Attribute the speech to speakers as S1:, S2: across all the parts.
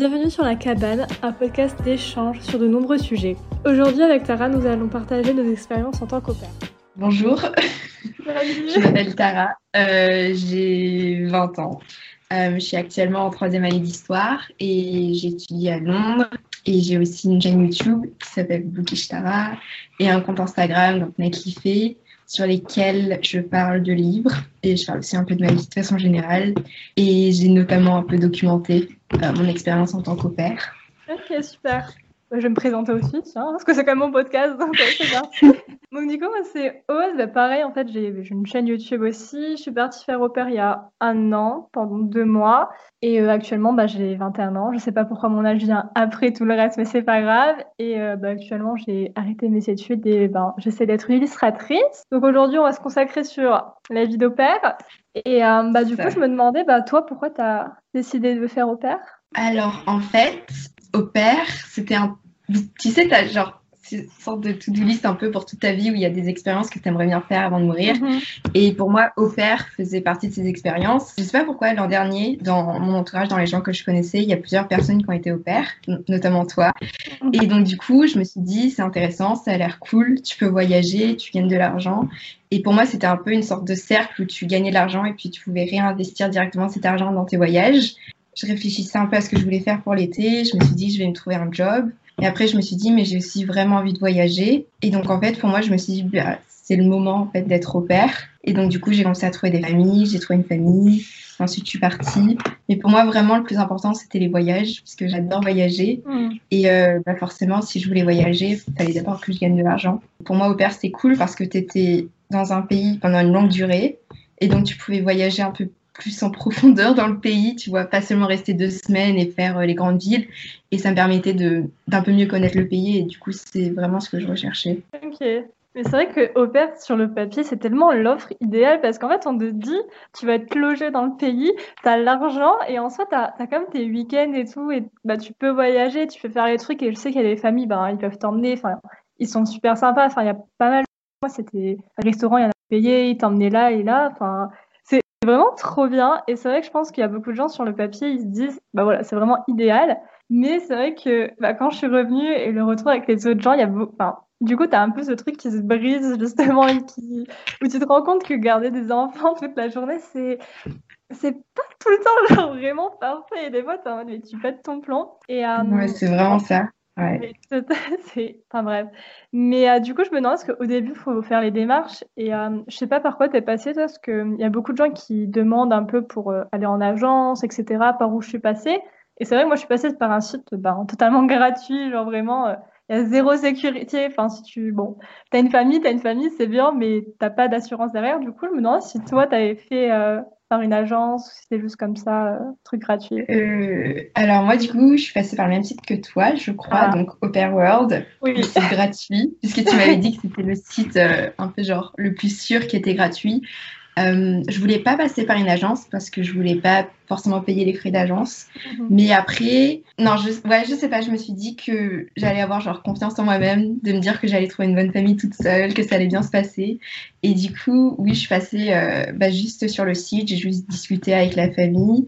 S1: Bienvenue sur La Cabane, un podcast d'échange sur de nombreux sujets. Aujourd'hui, avec Tara, nous allons partager nos expériences en tant qu'au
S2: Bonjour, je m'appelle Tara, euh, j'ai 20 ans. Euh, je suis actuellement en troisième année d'histoire et j'étudie à Londres. Et j'ai aussi une chaîne YouTube qui s'appelle Bookish Tara et un compte Instagram, donc Netliffé, sur lesquels je parle de livres et je parle aussi un peu de ma vie de façon générale. Et j'ai notamment un peu documenté mon expérience en tant qu'opère.
S1: Ok, super. Je vais me présenter aussi, tiens, parce que c'est quand même mon podcast, donc bien. donc du coup, moi c'est Oz, bah, pareil, en fait j'ai une chaîne YouTube aussi, je suis partie faire opère il y a un an, pendant deux mois, et euh, actuellement bah, j'ai 21 ans, je sais pas pourquoi mon âge vient après tout le reste, mais c'est pas grave, et euh, bah, actuellement j'ai arrêté mes études et ben, j'essaie d'être illustratrice. Donc aujourd'hui on va se consacrer sur la vie d'opère, et euh, bah, du coup je me demandais, bah, toi pourquoi tu as décidé de faire opère
S2: alors, en fait, au père, c'était un. Tu sais, t'as genre une sorte de to-do list un peu pour toute ta vie où il y a des expériences que tu aimerais bien faire avant de mourir. Mhm. Et pour moi, au père faisait partie de ces expériences. Je sais pas pourquoi l'an dernier, dans mon entourage, dans les gens que je connaissais, il y a plusieurs personnes qui ont été au père, notamment toi. Mhm. Et donc, du coup, je me suis dit, c'est intéressant, ça a l'air cool, tu peux voyager, tu gagnes de l'argent. Et pour moi, c'était un peu une sorte de cercle où tu gagnais de l'argent et puis tu pouvais réinvestir directement cet argent dans tes voyages je réfléchissais un peu à ce que je voulais faire pour l'été. Je me suis dit, je vais me trouver un job. Et après, je me suis dit, mais j'ai aussi vraiment envie de voyager. Et donc, en fait, pour moi, je me suis dit, bah, c'est le moment en fait d'être au père. Et donc, du coup, j'ai commencé à trouver des familles. J'ai trouvé une famille. Ensuite, je suis partie. Mais pour moi, vraiment, le plus important, c'était les voyages, puisque j'adore voyager. Mm. Et euh, bah, forcément, si je voulais voyager, il fallait d'abord que je gagne de l'argent. Pour moi, au père, c'était cool parce que tu étais dans un pays pendant une longue durée. Et donc, tu pouvais voyager un peu plus en profondeur dans le pays, tu vois, pas seulement rester deux semaines et faire euh, les grandes villes. Et ça me permettait d'un peu mieux connaître le pays et du coup, c'est vraiment ce que je recherchais.
S1: Ok. Mais c'est vrai que au sur le papier, c'est tellement l'offre idéale parce qu'en fait, on te dit, tu vas être logé dans le pays, tu as l'argent et en soi, tu as, quand même tes week-ends et tout. Et bah, tu peux voyager, tu peux faire les trucs. Et je sais qu'il y a des familles, ben, ils peuvent t'emmener. Enfin, ils sont super sympas. Enfin, il y a pas mal. Moi, c'était restaurant, il y en a payé, ils t'emmenaient là et là. Enfin, c'est vraiment trop bien. Et c'est vrai que je pense qu'il y a beaucoup de gens sur le papier, ils se disent, bah voilà, c'est vraiment idéal. Mais c'est vrai que bah, quand je suis revenue et le retour avec les autres gens, il y a enfin, du coup, tu as un peu ce truc qui se brise justement et qui... où tu te rends compte que garder des enfants toute la journée, c'est c'est pas tout le temps vraiment parfait. Et des fois, t'es en mode, mais tu pètes ton plan. Et,
S2: euh, ouais, c'est vraiment ça. Ouais.
S1: Enfin bref. Mais euh, du coup, je me demande, parce qu'au début, il faut faire les démarches. Et euh, je sais pas par quoi tu es passé, toi, parce qu'il y a beaucoup de gens qui demandent un peu pour euh, aller en agence, etc., par où je suis passée. Et c'est vrai que moi, je suis passée par un site ben, totalement gratuit, genre vraiment, il y a zéro sécurité. Enfin, si tu. Bon, as une famille, tu as une famille, c'est bien, mais tu pas d'assurance derrière. Du coup, je me demande si toi, tu avais fait par une agence ou si c'était juste comme ça, euh, truc gratuit
S2: euh, Alors moi du coup, je suis passée par le même site que toi, je crois, ah. donc Opera World. Oui. C'est gratuit, puisque tu m'avais dit que c'était le site euh, un peu genre le plus sûr qui était gratuit. Euh, je voulais pas passer par une agence parce que je voulais pas forcément payer les frais d'agence. Mhm. Mais après, non, je, ouais, je sais pas, je me suis dit que j'allais avoir genre confiance en moi-même, de me dire que j'allais trouver une bonne famille toute seule, que ça allait bien se passer. Et du coup, oui, je suis passée euh, bah, juste sur le site, j'ai juste discuté avec la famille.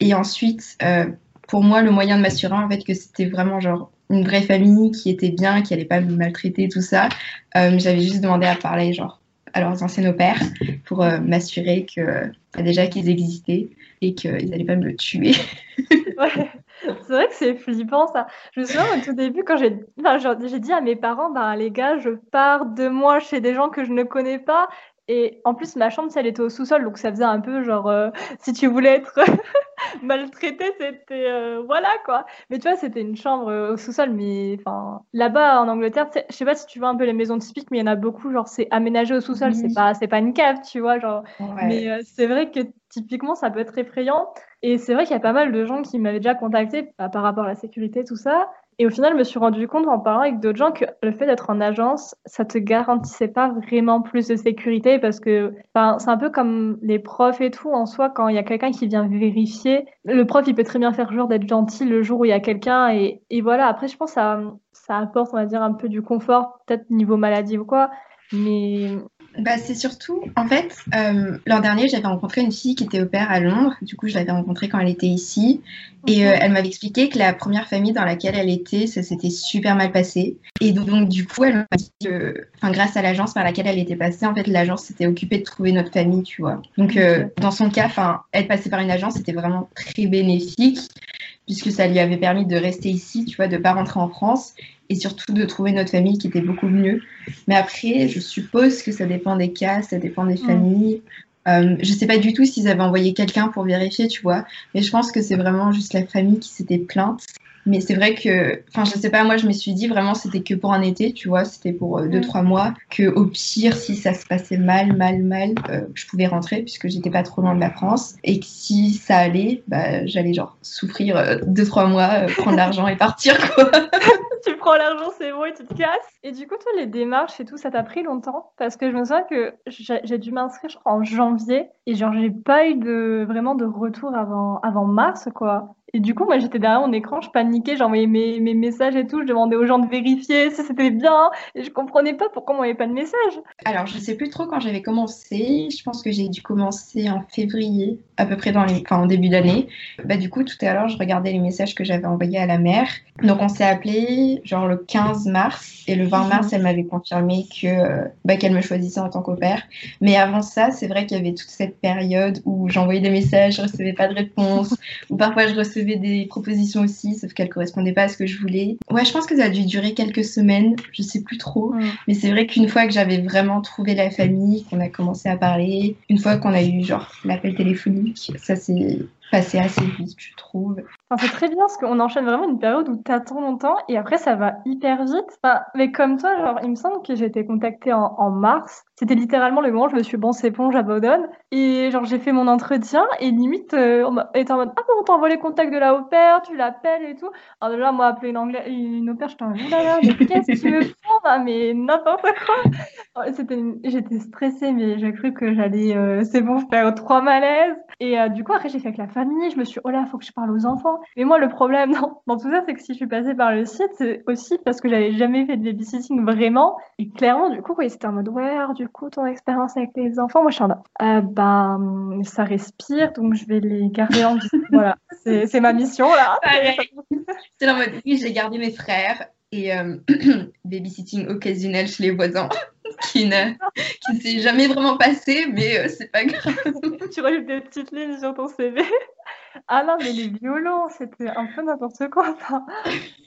S2: Et ensuite, euh, pour moi, le moyen de m'assurer en fait que c'était vraiment genre une vraie famille qui était bien, qui allait pas me maltraiter, tout ça, j'avais juste demandé à parler genre à leurs anciens opères pour euh, m'assurer que déjà qu'ils existaient et qu'ils n'allaient pas me tuer.
S1: C'est vrai que c'est flippant ça. Je me souviens au tout début quand j'ai dit à mes parents, bah, les gars, je pars de moi chez des gens que je ne connais pas et en plus, ma chambre, elle était au sous-sol, donc ça faisait un peu genre, euh, si tu voulais être maltraité, c'était euh, voilà quoi. Mais tu vois, c'était une chambre euh, au sous-sol, mais enfin, là-bas en Angleterre, je sais pas si tu vois un peu les maisons typiques, mais il y en a beaucoup, genre c'est aménagé au sous-sol, c'est pas, c'est pas une cave, tu vois, genre. Mais c'est vrai que typiquement, ça peut être effrayant. Et c'est vrai qu'il y a pas mal de gens qui m'avaient déjà contacté bah, par rapport à la sécurité, tout ça. Et au final, je me suis rendu compte en parlant avec d'autres gens que le fait d'être en agence, ça te garantissait pas vraiment plus de sécurité parce que c'est un peu comme les profs et tout en soi, quand il y a quelqu'un qui vient vérifier, le prof il peut très bien faire genre d'être gentil le jour où il y a quelqu'un et, voilà. Après, je pense que ça, ça apporte, on va dire, un peu du confort, peut-être niveau maladie ou quoi. Mais
S2: bah, C'est surtout, en fait, euh, l'an dernier, j'avais rencontré une fille qui était au père à Londres. Du coup, je l'avais rencontrée quand elle était ici. Et euh, elle m'avait expliqué que la première famille dans laquelle elle était, ça s'était super mal passé. Et donc, du coup, elle m'a dit que, grâce à l'agence par laquelle elle était passée, en fait, l'agence s'était occupée de trouver notre famille, tu vois. Donc, euh, dans son cas, enfin, être passée par une agence, c'était vraiment très bénéfique puisque ça lui avait permis de rester ici, tu vois, de pas rentrer en France et surtout de trouver notre famille qui était beaucoup mieux. Mais après, je suppose que ça dépend des cas, ça dépend des mm. familles. Euh, je sais pas du tout s'ils avaient envoyé quelqu'un pour vérifier, tu vois, mais je pense que c'est vraiment juste la famille qui s'était plainte mais c'est vrai que, enfin, je sais pas, moi, je me suis dit vraiment, c'était que pour un été, tu vois, c'était pour euh, deux, mm. trois mois, que au pire, si ça se passait mal, mal, mal, euh, je pouvais rentrer puisque j'étais pas trop loin de la France, et que si ça allait, bah, j'allais genre souffrir euh, deux, trois mois, prendre l'argent et partir, quoi.
S1: tu prends l'argent, c'est bon, et tu te casses. Et du coup, toi, les démarches et tout, ça t'a pris longtemps? Parce que je me souviens que j'ai dû m'inscrire, en janvier, et genre, j'ai pas eu vraiment de retour avant mars, quoi. Et du coup, moi, j'étais derrière mon écran, je paniquais, j'envoyais mes, mes messages et tout, je demandais aux gens de vérifier si c'était bien, et je comprenais pas pourquoi on m'envoyait pas de message.
S2: Alors, je sais plus trop quand j'avais commencé, je pense que j'ai dû commencer en février, à peu près dans les, en début d'année. Bah, du coup, tout à l'heure, je regardais les messages que j'avais envoyés à la mère. Donc, on s'est appelé genre le 15 mars, et le 20 mars, elle m'avait confirmé que, bah, qu'elle me choisissait en tant qu'opère. Mais avant ça, c'est vrai qu'il y avait toute cette période où j'envoyais des messages, je recevais pas de réponse, ou parfois je recevais des propositions aussi, sauf qu'elles correspondaient pas à ce que je voulais. Ouais, je pense que ça a dû durer quelques semaines, je sais plus trop. Mais c'est vrai qu'une fois que j'avais vraiment trouvé la famille, qu'on a commencé à parler, une fois qu'on a eu genre l'appel téléphonique, ça s'est passé assez vite, je trouve.
S1: Enfin, c'est très bien parce qu'on enchaîne vraiment une période où tu attends longtemps et après ça va hyper vite. Enfin, mais comme toi, genre, il me semble que j'ai été contactée en, mars c'était littéralement le moment où je me suis bon, c'est bon, j'abandonne. Et genre, j'ai fait mon entretien et limite, euh, on était en mode, ah bon, on t'envoie les contacts de la au pair, tu l'appelles et tout. Alors déjà, moi, appeler une, anglais, une au pair, j'étais en mode, là mais qu'est-ce que tu me là? Mais n'importe quoi. C'était, j'étais stressée, mais j'ai cru que j'allais, euh, c'est bon, faire trois malaises. Et euh, du coup, après, j'ai fait avec la famille, je me suis dit, oh là, faut que je parle aux enfants. Mais moi, le problème dans, dans tout ça, c'est que si je suis passée par le site, c'est aussi parce que j'avais jamais fait de babysitting vraiment. Et clairement, du coup, c'était en mode, ouais, du coup, ton expérience avec les enfants Moi, je suis en euh, ben, ça respire, donc je vais les garder en vie. voilà, c'est ma mission, là.
S2: c'est la mode, oui, j'ai gardé mes frères et euh, babysitting occasionnel chez les voisins. Qui ne qui s'est jamais vraiment passé, mais euh, c'est pas grave.
S1: tu rajoutes des petites lignes sur ton CV. Ah non, mais les violons, c'était un peu n'importe quoi.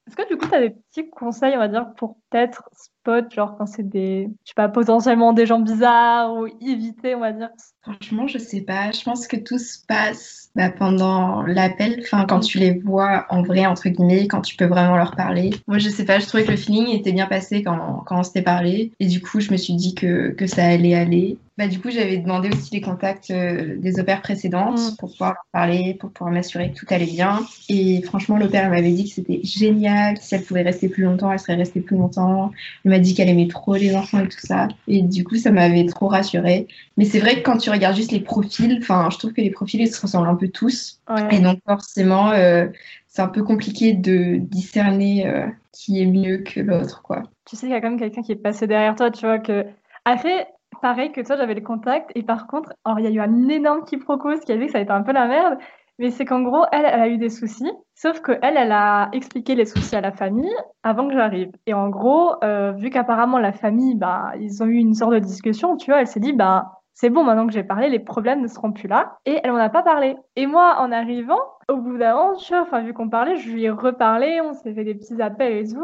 S1: Est-ce que du coup, tu as des petits conseils, on va dire, pour peut-être spot, genre quand c'est des, je sais pas, potentiellement des gens bizarres ou éviter, on va dire?
S2: Franchement, je sais pas. Je pense que tout se passe bah, pendant l'appel, enfin quand tu les vois en vrai, entre guillemets, quand tu peux vraiment leur parler. Moi, je sais pas, je trouvais que le feeling était bien passé quand, quand on s'était parlé. Et du coup, je me suis dit que, que ça allait aller. Bah, du coup, j'avais demandé aussi les contacts euh, des opères précédentes mm. pour pouvoir leur parler, pour pouvoir m'assurer que tout allait bien. Et franchement, l'opère m'avait dit que c'était génial, si elle pouvait rester plus longtemps, elle serait restée plus longtemps. Elle m'a dit qu'elle aimait trop les enfants et tout ça. Et du coup, ça m'avait trop rassurée. Mais c'est vrai que quand tu regardes juste les profils, enfin, je trouve que les profils, ils se ressemblent un peu tous. Et donc, forcément, euh, c'est un peu compliqué de discerner euh, qui est mieux que l'autre, quoi.
S1: Tu sais qu'il y a quand même quelqu'un qui est passé derrière toi, tu vois, que... Après, pareil que toi, j'avais les contacts. Et par contre, alors, il y a eu un énorme quiproquo, ce qui a fait que ça a été un peu la merde. Mais c'est qu'en gros, elle, elle a eu des soucis. Sauf que elle, elle a expliqué les soucis à la famille avant que j'arrive. Et en gros, euh, vu qu'apparemment la famille, bah, ils ont eu une sorte de discussion, tu vois, elle s'est dit, bah, c'est bon, maintenant que j'ai parlé, les problèmes ne seront plus là. Et elle n'en a pas parlé. Et moi, en arrivant, au bout d'un moment, tu vois, enfin, vu qu'on parlait, je lui ai reparlé, on s'est fait des petits appels et tout.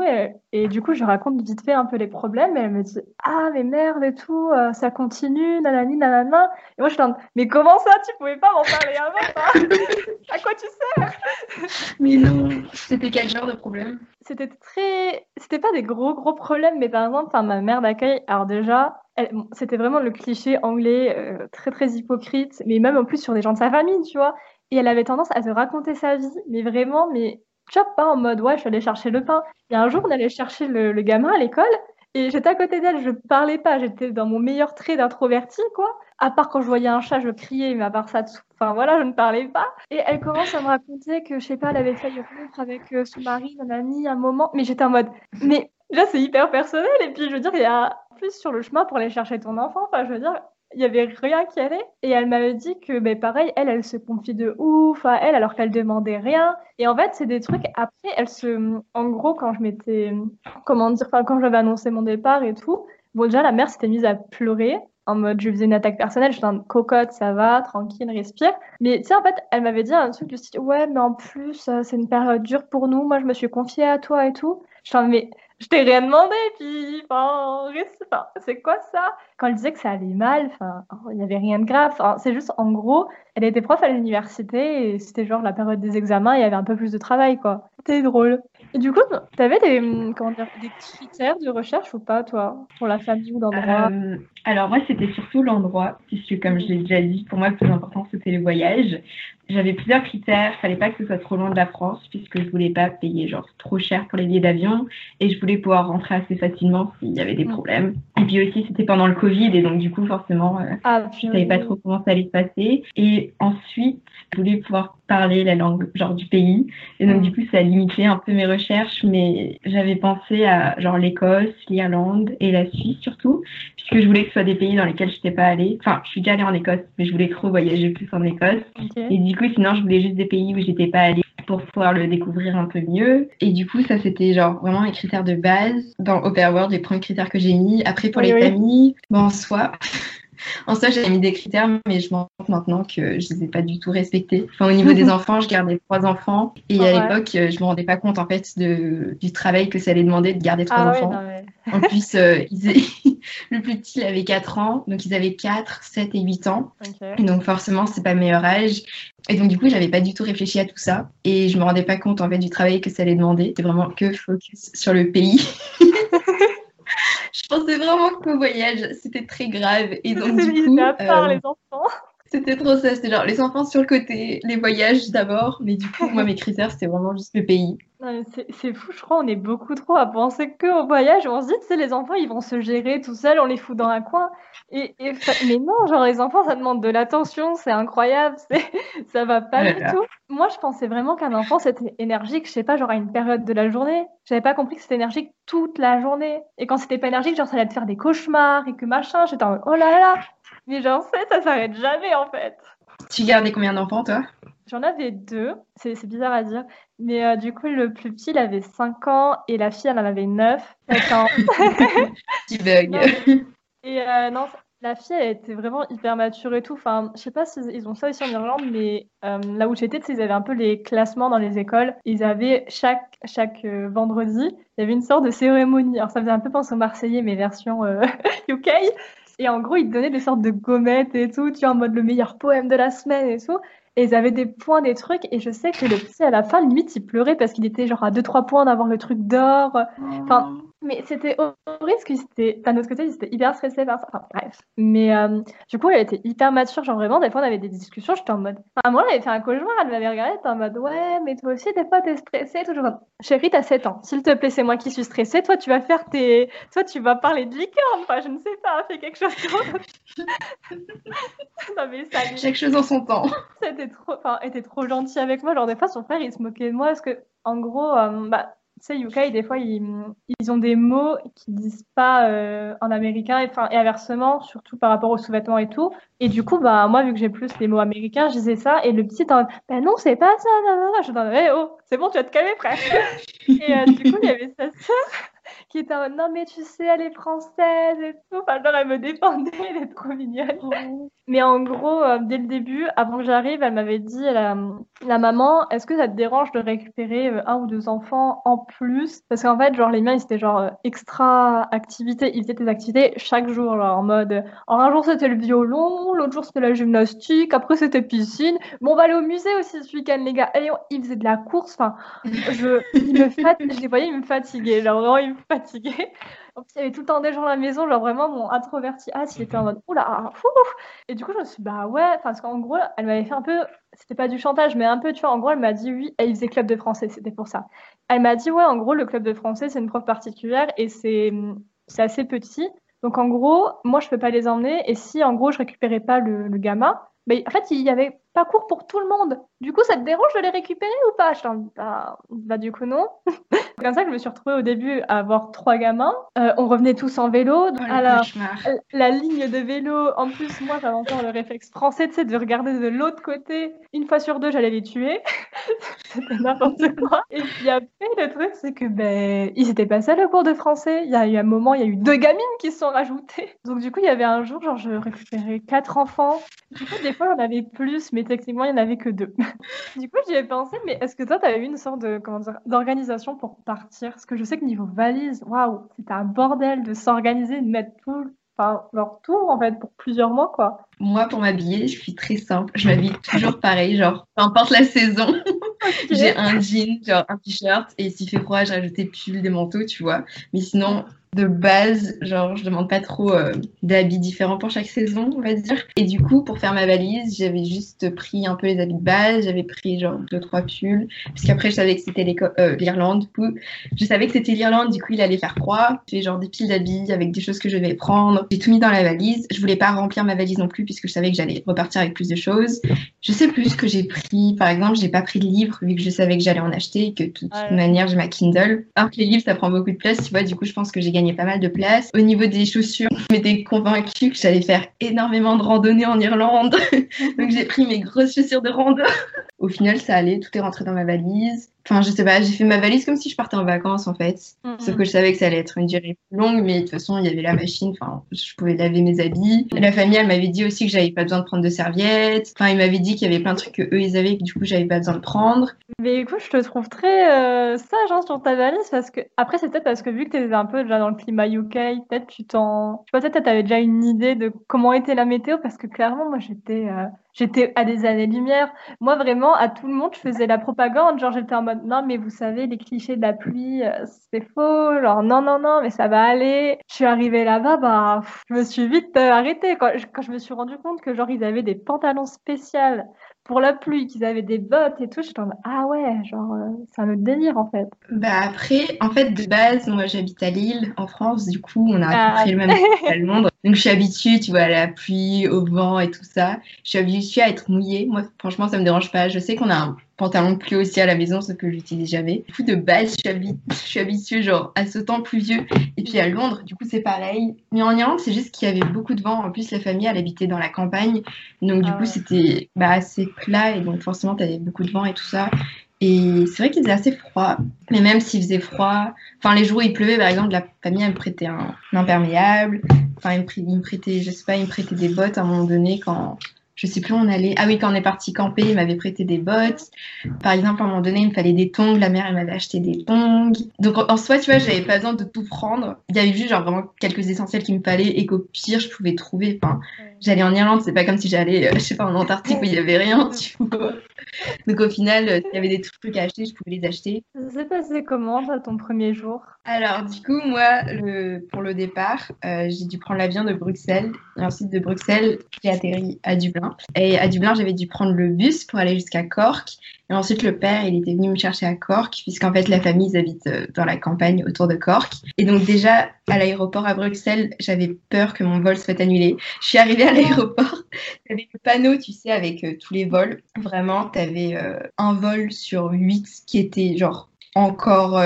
S1: Et, du coup, je raconte vite fait un peu les problèmes. Et elle me dit Ah, mais merde et tout, euh, ça continue, nanani, nanana. Et moi, je suis en Mais comment ça, tu pouvais pas m'en parler avant À quoi tu sers?
S2: Mais non, c'était quel genre de problème?
S1: C'était très. C'était pas des gros, gros problèmes, mais par exemple, ma mère d'accueil, alors déjà, c'était vraiment le cliché anglais euh, très très hypocrite, mais même en plus sur des gens de sa famille, tu vois. Et elle avait tendance à se raconter sa vie, mais vraiment, mais tu pas en mode ouais, je suis allée chercher le pain. Et un jour, on allait chercher le, gamin à l'école, et j'étais à côté d'elle, je parlais pas, j'étais dans mon meilleur trait d'introverti, quoi. À part quand je voyais un chat, je criais, mais à part ça, enfin voilà, je ne parlais pas. Et elle commence à me raconter que, je sais pas, elle avait failli rompre avec euh, son mari, un ami, un moment, mais j'étais en mode, mais déjà, c'est hyper personnel. Et puis, je veux dire, il y a plus sur le chemin pour aller chercher ton enfant. Enfin, je veux dire, il y avait rien qui allait. Et elle m'avait dit que, ben, pareil, elle, elle se confie de ouf à elle alors qu'elle demandait rien. Et en fait, c'est des trucs. Après, elle se. En gros, quand je m'étais. Comment dire Enfin, quand j'avais annoncé mon départ et tout, bon, déjà, la mère s'était mise à pleurer en mode je faisais une attaque personnelle, je suis en cocotte, ça va, tranquille, respire. Mais tu sais, en fait, elle m'avait dit un truc du style ouais, mais en plus, euh, c'est une période dure pour nous, moi je me suis confiée à toi et tout. Je suis en mais je t'ai rien demandé, puis enfin, c'est quoi ça? Quand elle disait que ça allait mal, enfin, il n'y avait rien de grave. c'est juste, en gros, elle était prof à l'université et c'était genre la période des examens, il y avait un peu plus de travail, quoi. C'était drôle. Et du coup, tu avais des, comment dire, des critères de recherche ou pas, toi, pour la famille ou l'endroit?
S2: Euh, Alors, moi, c'était surtout l'endroit, puisque, comme je l'ai déjà dit, pour moi, le plus important, c'était le voyage. J'avais plusieurs critères. Fallait pas que ce soit trop loin de la France, puisque je voulais pas payer genre trop cher pour les billets d'avion, et je voulais pouvoir rentrer assez facilement s'il y avait des problèmes. Et puis aussi, c'était pendant le Covid, et donc du coup, forcément, euh, ah, je savais pas trop comment ça allait se passer. Et ensuite, je voulais pouvoir parler la langue genre du pays. Et donc, mm. du coup, ça a limité un peu mes recherches, mais j'avais pensé à genre l'Écosse, l'Irlande et la Suisse surtout, puisque je voulais que ce soit des pays dans lesquels je n'étais pas allée. Enfin, je suis déjà allée en Écosse, mais je voulais trop voyager plus en Écosse. Et du coup, sinon, je voulais juste des pays où j'étais pas allée pour pouvoir le découvrir un peu mieux. Et du coup, ça, c'était genre vraiment les critères de base dans Opera World, les premiers critères que j'ai mis. Après, pour les familles, bon, soit en soi, j'avais mis des critères, mais je m'en rends maintenant que je les ai pas du tout respectés. Enfin, au niveau des enfants, je gardais trois enfants. Et à l'époque, je me rendais pas compte, en fait, de, du travail que ça allait demander de garder trois ah enfants. En plus, euh, le plus petit, il avait 4 ans. Donc, ils avaient 4, 7 et 8 ans. Et donc, forcément, c'est pas le meilleur âge. Et donc, du coup, j'avais pas du tout réfléchi à tout ça. Et je me rendais pas compte, en fait, du travail que ça allait demander. C'était vraiment que focus sur le pays. Je pensais vraiment qu'au voyage, c'était très grave. Et donc, du coup,
S1: à part euh, les enfants.
S2: C'était trop ça, c'était genre les enfants sur le côté, les voyages d'abord, mais du coup, moi, mes critères, c'était vraiment juste le pays.
S1: C'est fou, je crois, on est beaucoup trop à penser que au voyage. On se dit, tu sais, les enfants, ils vont se gérer tout seuls, on les fout dans un coin. Et, mais non, genre, les enfants, ça demande de l'attention, c'est incroyable, ça va pas du tout. Moi, je pensais vraiment qu'un enfant, c'était énergique, je sais pas, genre à une période de la journée. J'avais pas compris que c'était énergique toute la journée. Et quand c'était pas énergique, genre, ça allait te faire des cauchemars et que machin. J'étais en mode, oh là là, mais j'en sais, ça s'arrête jamais en fait.
S2: Tu gardais combien d'enfants toi?
S1: J'en avais deux, c'est bizarre à dire. Mais euh, du coup, le plus petit, il avait 5 ans et la fille, elle en avait 9.
S2: Petit bug.
S1: et euh, non, la fille, elle était vraiment hyper mature et tout. Enfin, je sais pas s'ils ils ont ça aussi en Irlande, mais euh, là où j'étais, ils avaient un peu les classements dans les écoles. Ils avaient chaque, chaque vendredi, il y avait une sorte de cérémonie. Alors, ça faisait un peu penser aux Marseillais, mais version UK. Et en gros, ils te donnaient des sortes de gommettes et tout, tu vois, en mode le meilleur poème de la semaine et tout. Et ils avaient des points, des trucs. Et je sais que le petit, à la fin, limite, il pleurait parce qu'il était genre à 2-3 points d'avoir le truc d'or. Mais c'était horrible parce que d'un autre côté, c'était hyper stressé par ça. Enfin, bref. Mais euh, du coup, elle était hyper mature. Genre vraiment, des fois, on avait des discussions. J'étais en mode. Enfin, moi, elle avait fait un cauchemar. Elle m'avait regardé. En mode, ouais, mais toi aussi, des fois, t'es stressée. Toujours. Chérie, t'as 7 ans. S'il te plaît, c'est moi qui suis stressée. Toi, tu vas faire tes. Toi, tu vas parler de licorne. Enfin, je ne sais pas. Fais quelque chose.
S2: non, mais ça. Chaque chose en son temps.
S1: C'était trop. Enfin, était trop gentille avec moi. Genre, des fois, son frère, il se moquait de moi parce que, en gros, euh, bah tu sais, UK, des fois, ils, ils, ont des mots qu'ils disent pas euh, en américain, et, et inversement, surtout par rapport aux sous-vêtements et tout. Et du coup, bah, moi, vu que j'ai plus les mots américains, je disais ça, et le petit, en ben non, c'est pas ça, non, non, non. Je disais, hey, oh, c'est bon, tu vas te calmer, frère. et euh, du coup, il y avait sa sœur qui était en mode non mais tu sais elle est française et tout. Enfin genre elle me défendait elle est trop mignonne. Oh. mais en gros euh, dès le début avant que j'arrive elle m'avait dit la, la maman est-ce que ça te dérange de récupérer euh, un ou deux enfants en plus? Parce qu'en fait genre les miens ils étaient genre euh, extra activités ils faisaient des activités chaque jour genre en mode alors un jour c'était le violon l'autre jour c'était la gymnastique après c'était piscine. Bon on va aller au musée aussi ce week-end les gars. Et ils faisaient de la course enfin je me fat... je les voyais ils me fatiguaient. Genre vraiment ils me fatiguée. En plus, il y avait tout le temps des gens à la maison, genre vraiment mon introverti ah, il était en mode oula, fou Et du coup, je me suis dit, bah ouais, parce qu'en gros, elle m'avait fait un peu, c'était pas du chantage, mais un peu, tu vois, en gros, elle m'a dit oui, il faisait club de français, c'était pour ça. Elle m'a dit, ouais, en gros, le club de français, c'est une prof particulière et c'est c'est assez petit. Donc en gros, moi, je peux pas les emmener, et si en gros, je récupérais pas le, le gamin, Mais en fait, il y avait pas cours pour tout le monde. Du coup, ça te dérange de les récupérer ou pas? Je dis, bah, bah, du coup, non. C'est comme ça que je me suis retrouvée au début à avoir trois gamins. Euh, on revenait tous en vélo.
S2: Oh,
S1: Alors, la ligne de vélo, en plus, moi, j'avais encore le réflexe français, tu sais, de regarder de l'autre côté. Une fois sur deux, j'allais les tuer. C'était n'importe quoi. Et puis après, le truc, c'est que, ben, ils étaient pas seuls au cours de français. Il y a eu un moment, il y a eu deux gamines qui se sont rajoutées. Donc, du coup, il y avait un jour, genre, je récupérais quatre enfants. Du coup, des fois, j'en avais plus, mais techniquement, il n'y en avait que deux. du coup, j'y ai pensé, mais est-ce que toi, tu as eu une sorte de, comment dire, d'organisation pour partir? Parce que je sais que niveau valise, waouh, c'était un bordel de s'organiser, de mettre tout, enfin, leur tour, en fait, pour plusieurs mois, quoi.
S2: Moi, pour m'habiller, je suis très simple. Je m'habille toujours pareil, genre, peu importe la saison. J'ai un jean, genre un t-shirt, et s'il fait froid, j'ai rajouté pull, des manteaux, tu vois. Mais sinon, de base, genre je demande pas trop euh, d'habits différents pour chaque saison, on va dire. Et du coup, pour faire ma valise, j'avais juste pris un peu les habits de base, j'avais pris genre deux trois pulls, parce qu'après je savais que c'était euh, l'Irlande, du coup je savais que c'était l'Irlande, du coup il allait faire froid. J'ai genre des piles d'habits avec des choses que je vais prendre. J'ai tout mis dans la valise. Je voulais pas remplir ma valise non plus puisque je savais que j'allais repartir avec plus de choses. Je sais plus ce que j'ai pris. Par exemple, j'ai pas pris de livres vu que je savais que j'allais en acheter et que de toute manière j'ai ma Kindle. Alors que les livres ça prend beaucoup de place, tu vois. Du coup je pense que j'ai gagné pas mal de place. Au niveau des chaussures, je m'étais convaincue que j'allais faire énormément de randonnées en Irlande. Donc j'ai pris mes grosses chaussures de rando. Au final, ça allait, tout est rentré dans ma valise. Enfin, je sais pas, j'ai fait ma valise comme si je partais en vacances en fait. Sauf que je savais que ça allait être une durée plus longue, mais de toute façon, il y avait la machine, enfin, je pouvais laver mes habits. La famille, elle m'avait dit aussi que j'avais pas besoin de prendre de serviettes. Enfin, il m'avait dit qu'il y avait plein de trucs que eux ils avaient que du coup, j'avais pas besoin de prendre.
S1: Mais écoute, je te trouve très euh, sage hein, sur ta valise parce que, après, c'est peut-être parce que vu que tu étais un peu déjà dans le climat UK, peut-être tu t'en. Je sais pas, peut-être t'avais déjà une idée de comment était la météo parce que clairement, moi j'étais. Euh, J'étais à des années-lumière. Moi, vraiment, à tout le monde, je faisais la propagande. Genre, j'étais en mode, non, mais vous savez, les clichés de la pluie, euh, c'est faux. Genre, non, non, non, mais ça va aller. Je suis arrivée là-bas, bah, je me suis vite euh, arrêtée. Quand je, quand je me suis rendu compte que, genre, ils avaient des pantalons spéciaux pour la pluie, qu'ils avaient des bottes et tout, j'étais en mode, ah ouais, genre, euh, c'est un autre délire, en fait.
S2: Bah, après, en fait, de base, moi, j'habite à Lille, en France. Du coup, on a à peu près le même à Londres. Donc, je suis habituée, tu vois, à la pluie, au vent et tout ça. Je suis habituée à être mouillée. Moi, franchement, ça me dérange pas. Je sais qu'on a un pantalon de pluie aussi à la maison, ce que j'utilise jamais. Du coup, de base, je suis, je suis habituée, genre, à ce temps pluvieux. Et puis, à Londres, du coup, c'est pareil. Mais en Irlande, c'est juste qu'il y avait beaucoup de vent. En plus, la famille, elle habitait dans la campagne. Donc, du ah coup, c'était bah, assez plat. Et donc, forcément, tu avais beaucoup de vent et tout ça. Et c'est vrai qu'il faisait assez froid. Mais même s'il faisait froid, enfin les jours où il pleuvait, par exemple, la famille elle me prêtait un, imperméable. Enfin, il me, prêtait, je sais pas, il me prêtait des bottes à un moment donné quand, je sais plus où on allait. Ah oui, quand on est parti camper, il m'avait prêté des bottes. Par exemple, à un moment donné, il me fallait des tongs. La mère, elle m'avait acheté des tongs. Donc en soi, tu vois, j'avais pas besoin de tout prendre. Il y avait juste genre vraiment quelques essentiels qu'il me fallait et qu'au pire, je pouvais trouver. Enfin, j'allais en Irlande, c'est pas comme si j'allais, euh, je sais pas, en Antarctique où il y avait rien, tu vois. Donc au final, euh, il y avait des trucs à acheter, je pouvais les acheter.
S1: Ça s'est passé comment, ton premier jour?
S2: Alors, du coup, moi, le, pour le départ, euh, j'ai dû prendre l'avion de Bruxelles. Et ensuite, de Bruxelles, j'ai atterri à Dublin. Et à Dublin, j'avais dû prendre le bus pour aller jusqu'à Cork. Et ensuite, le père, il était venu me chercher à Cork, puisqu'en fait, la famille, ils habitent euh, dans la campagne autour de Cork. Et donc, déjà, à l'aéroport à Bruxelles, j'avais peur que mon vol soit annulé. Je suis arrivée à l'aéroport, avait le panneau, tu sais, avec euh, tous les vols. Vraiment, tu avais euh, un vol sur huit qui était genre encore,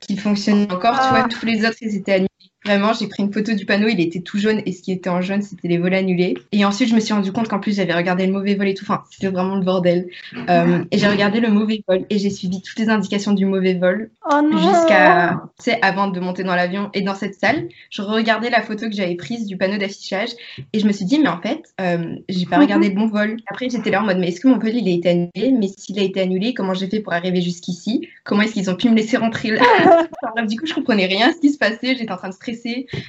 S2: qui fonctionnait encore. Tu vois, ah. tous les autres, ils étaient annulés. Vraiment, j'ai pris une photo du panneau, il était tout jaune et ce qui était en jaune, c'était les vols annulés. Et ensuite, je me suis rendu compte qu'en plus, j'avais regardé le mauvais vol et tout. Enfin, c'était vraiment le bordel. Euh, et j'ai regardé le mauvais vol et j'ai suivi toutes les indications du mauvais vol
S1: oh
S2: jusqu'à, tu sais, avant de monter dans l'avion. Et dans cette salle, je regardais la photo que j'avais prise du panneau d'affichage et je me suis dit, mais en fait, euh, j'ai pas regardé le bon vol. Après, j'étais là en mode, mais est-ce que mon vol, il a été annulé? Mais s'il a été annulé, comment j'ai fait pour arriver jusqu'ici? Comment est-ce qu'ils ont pu me laisser rentrer là? Du coup, je comprenais rien à ce qui se passait. J'étais en train de stresser